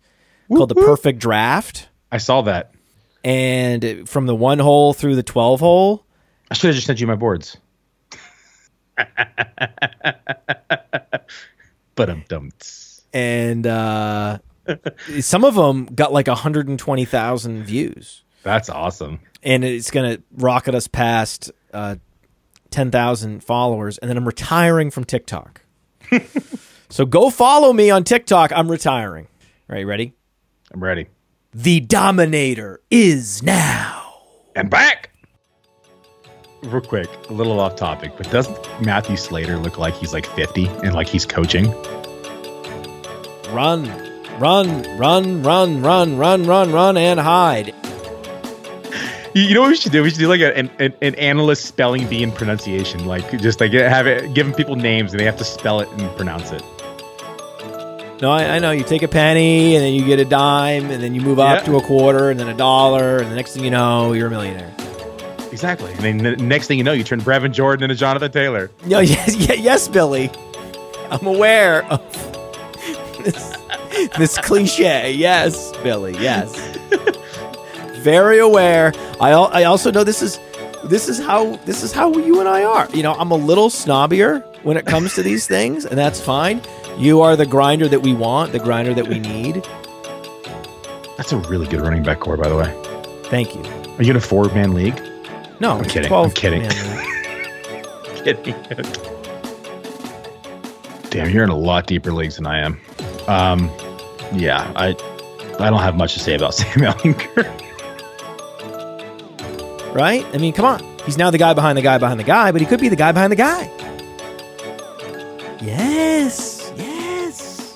called The Perfect Draft. I saw that. And from the one hole through the 12 hole, I should have just sent you my boards. But I'm dumped. and uh, some of them got like 120,000 views. That's awesome. And it's going to rocket us past uh, 10,000 followers. And then I'm retiring from TikTok. so go follow me on TikTok. I'm retiring. All right, ready? I'm ready. The Dominator is now. And back. Real quick, a little off topic, but doesn't Matthew Slater look like he's like 50 and like he's coaching? Run, run, run, run, run, run, run, run, and hide. You, know what we should do? We should do like an, an, an analyst spelling bee and pronunciation, like just like have it, giving people names and they have to spell it and pronounce it. No, I, I know. You take a penny, and then you get a dime, and then you move up Yeah. to a quarter, and then a dollar, and the next thing you know, you're a millionaire. Exactly. And then the next thing you know, you turn Brevin Jordan into Jonathan Taylor. No, yes, yes, yes, Billy. I'm aware of this, this cliche. Yes, Billy. Yes. Very aware. I al- I also know this is this is how this is how you and I are. You know, I'm a little snobbier when it comes to these things, and that's fine. You are the grinder that we want, the grinder that we need. That's a really good running back core, by the way. Thank you. Are you in a four man league? No, I'm kidding. 12 I'm kidding. Kidding. Damn, you're in a lot deeper leagues than I am. Um, yeah, I I don't have much to say about Sam Ehlinger. right? I mean, come on. He's now the guy behind the guy behind the guy, but he could be the guy behind the guy. Yes, yes.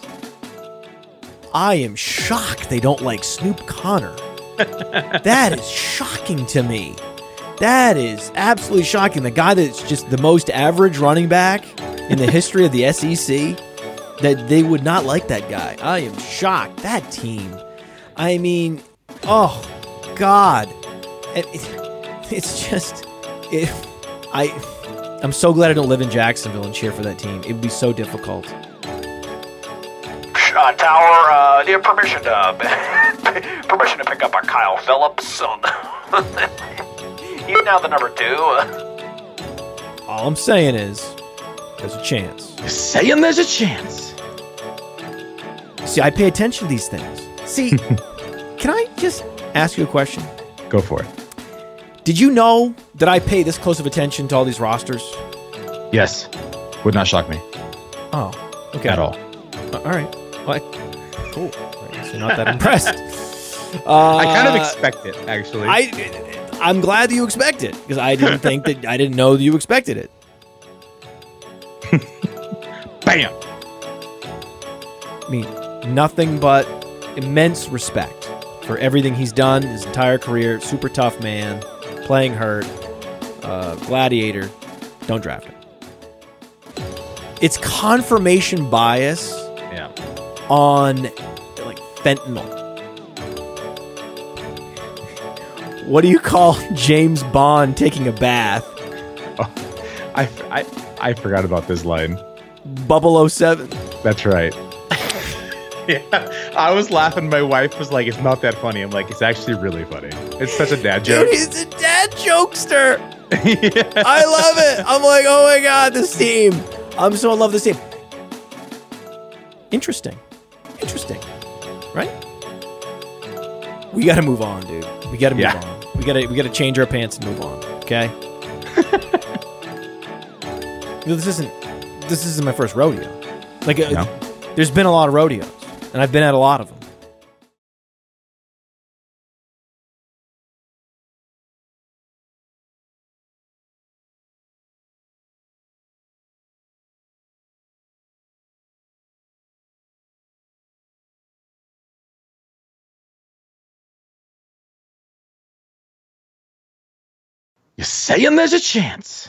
I am shocked they don't like Snoop Conner. that is shocking to me. That is absolutely shocking. The guy that's just the most average running back in the history of the SEC, that they would not like that guy. I am shocked. That team. I mean, oh, God. It- it- it's just it, I I'm so glad I don't live in Jacksonville and cheer for that team. It would be so difficult. Uh, Tower, uh, do you have permission to permission to pick up a Kyle Philips? On He's now the number two. All I'm saying is there's a chance. You're saying there's a chance. See, I pay attention to these things. See, can I just ask you a question? Go for it. Did you know that I pay this close of attention to all these rosters? Yes, would not shock me Oh, okay. at all. Uh, All right. Well, I- cool. I guess you're not that impressed. Uh, I kind of expect it, actually. I I'm glad that you expect it because I didn't think that I didn't know that you expected it. Bam. I mean, nothing but immense respect for everything he's done his entire career. Super tough man, playing hurt, uh, gladiator. Don't draft him. It's confirmation bias Yeah. on like fentanyl. What do you call James Bond taking a bath? Oh, I, I, I forgot about this line. Bubble 07. That's right. yeah. I was laughing. My wife was like, it's not that funny. I'm like, it's actually really funny. It's such a dad joke." Dude, joke. he's a dad jokester. Yeah. I love it. I'm like, oh my god, this team. I'm so in love with this team. Interesting. Interesting. Right? We gotta move on, dude. We gotta move Yeah. on. We gotta we gotta change our pants and move on. Okay? No, this isn't this isn't my first rodeo. Like uh, No. there's been a lot of rodeos, and I've been at a lot of them. You're saying there's a chance.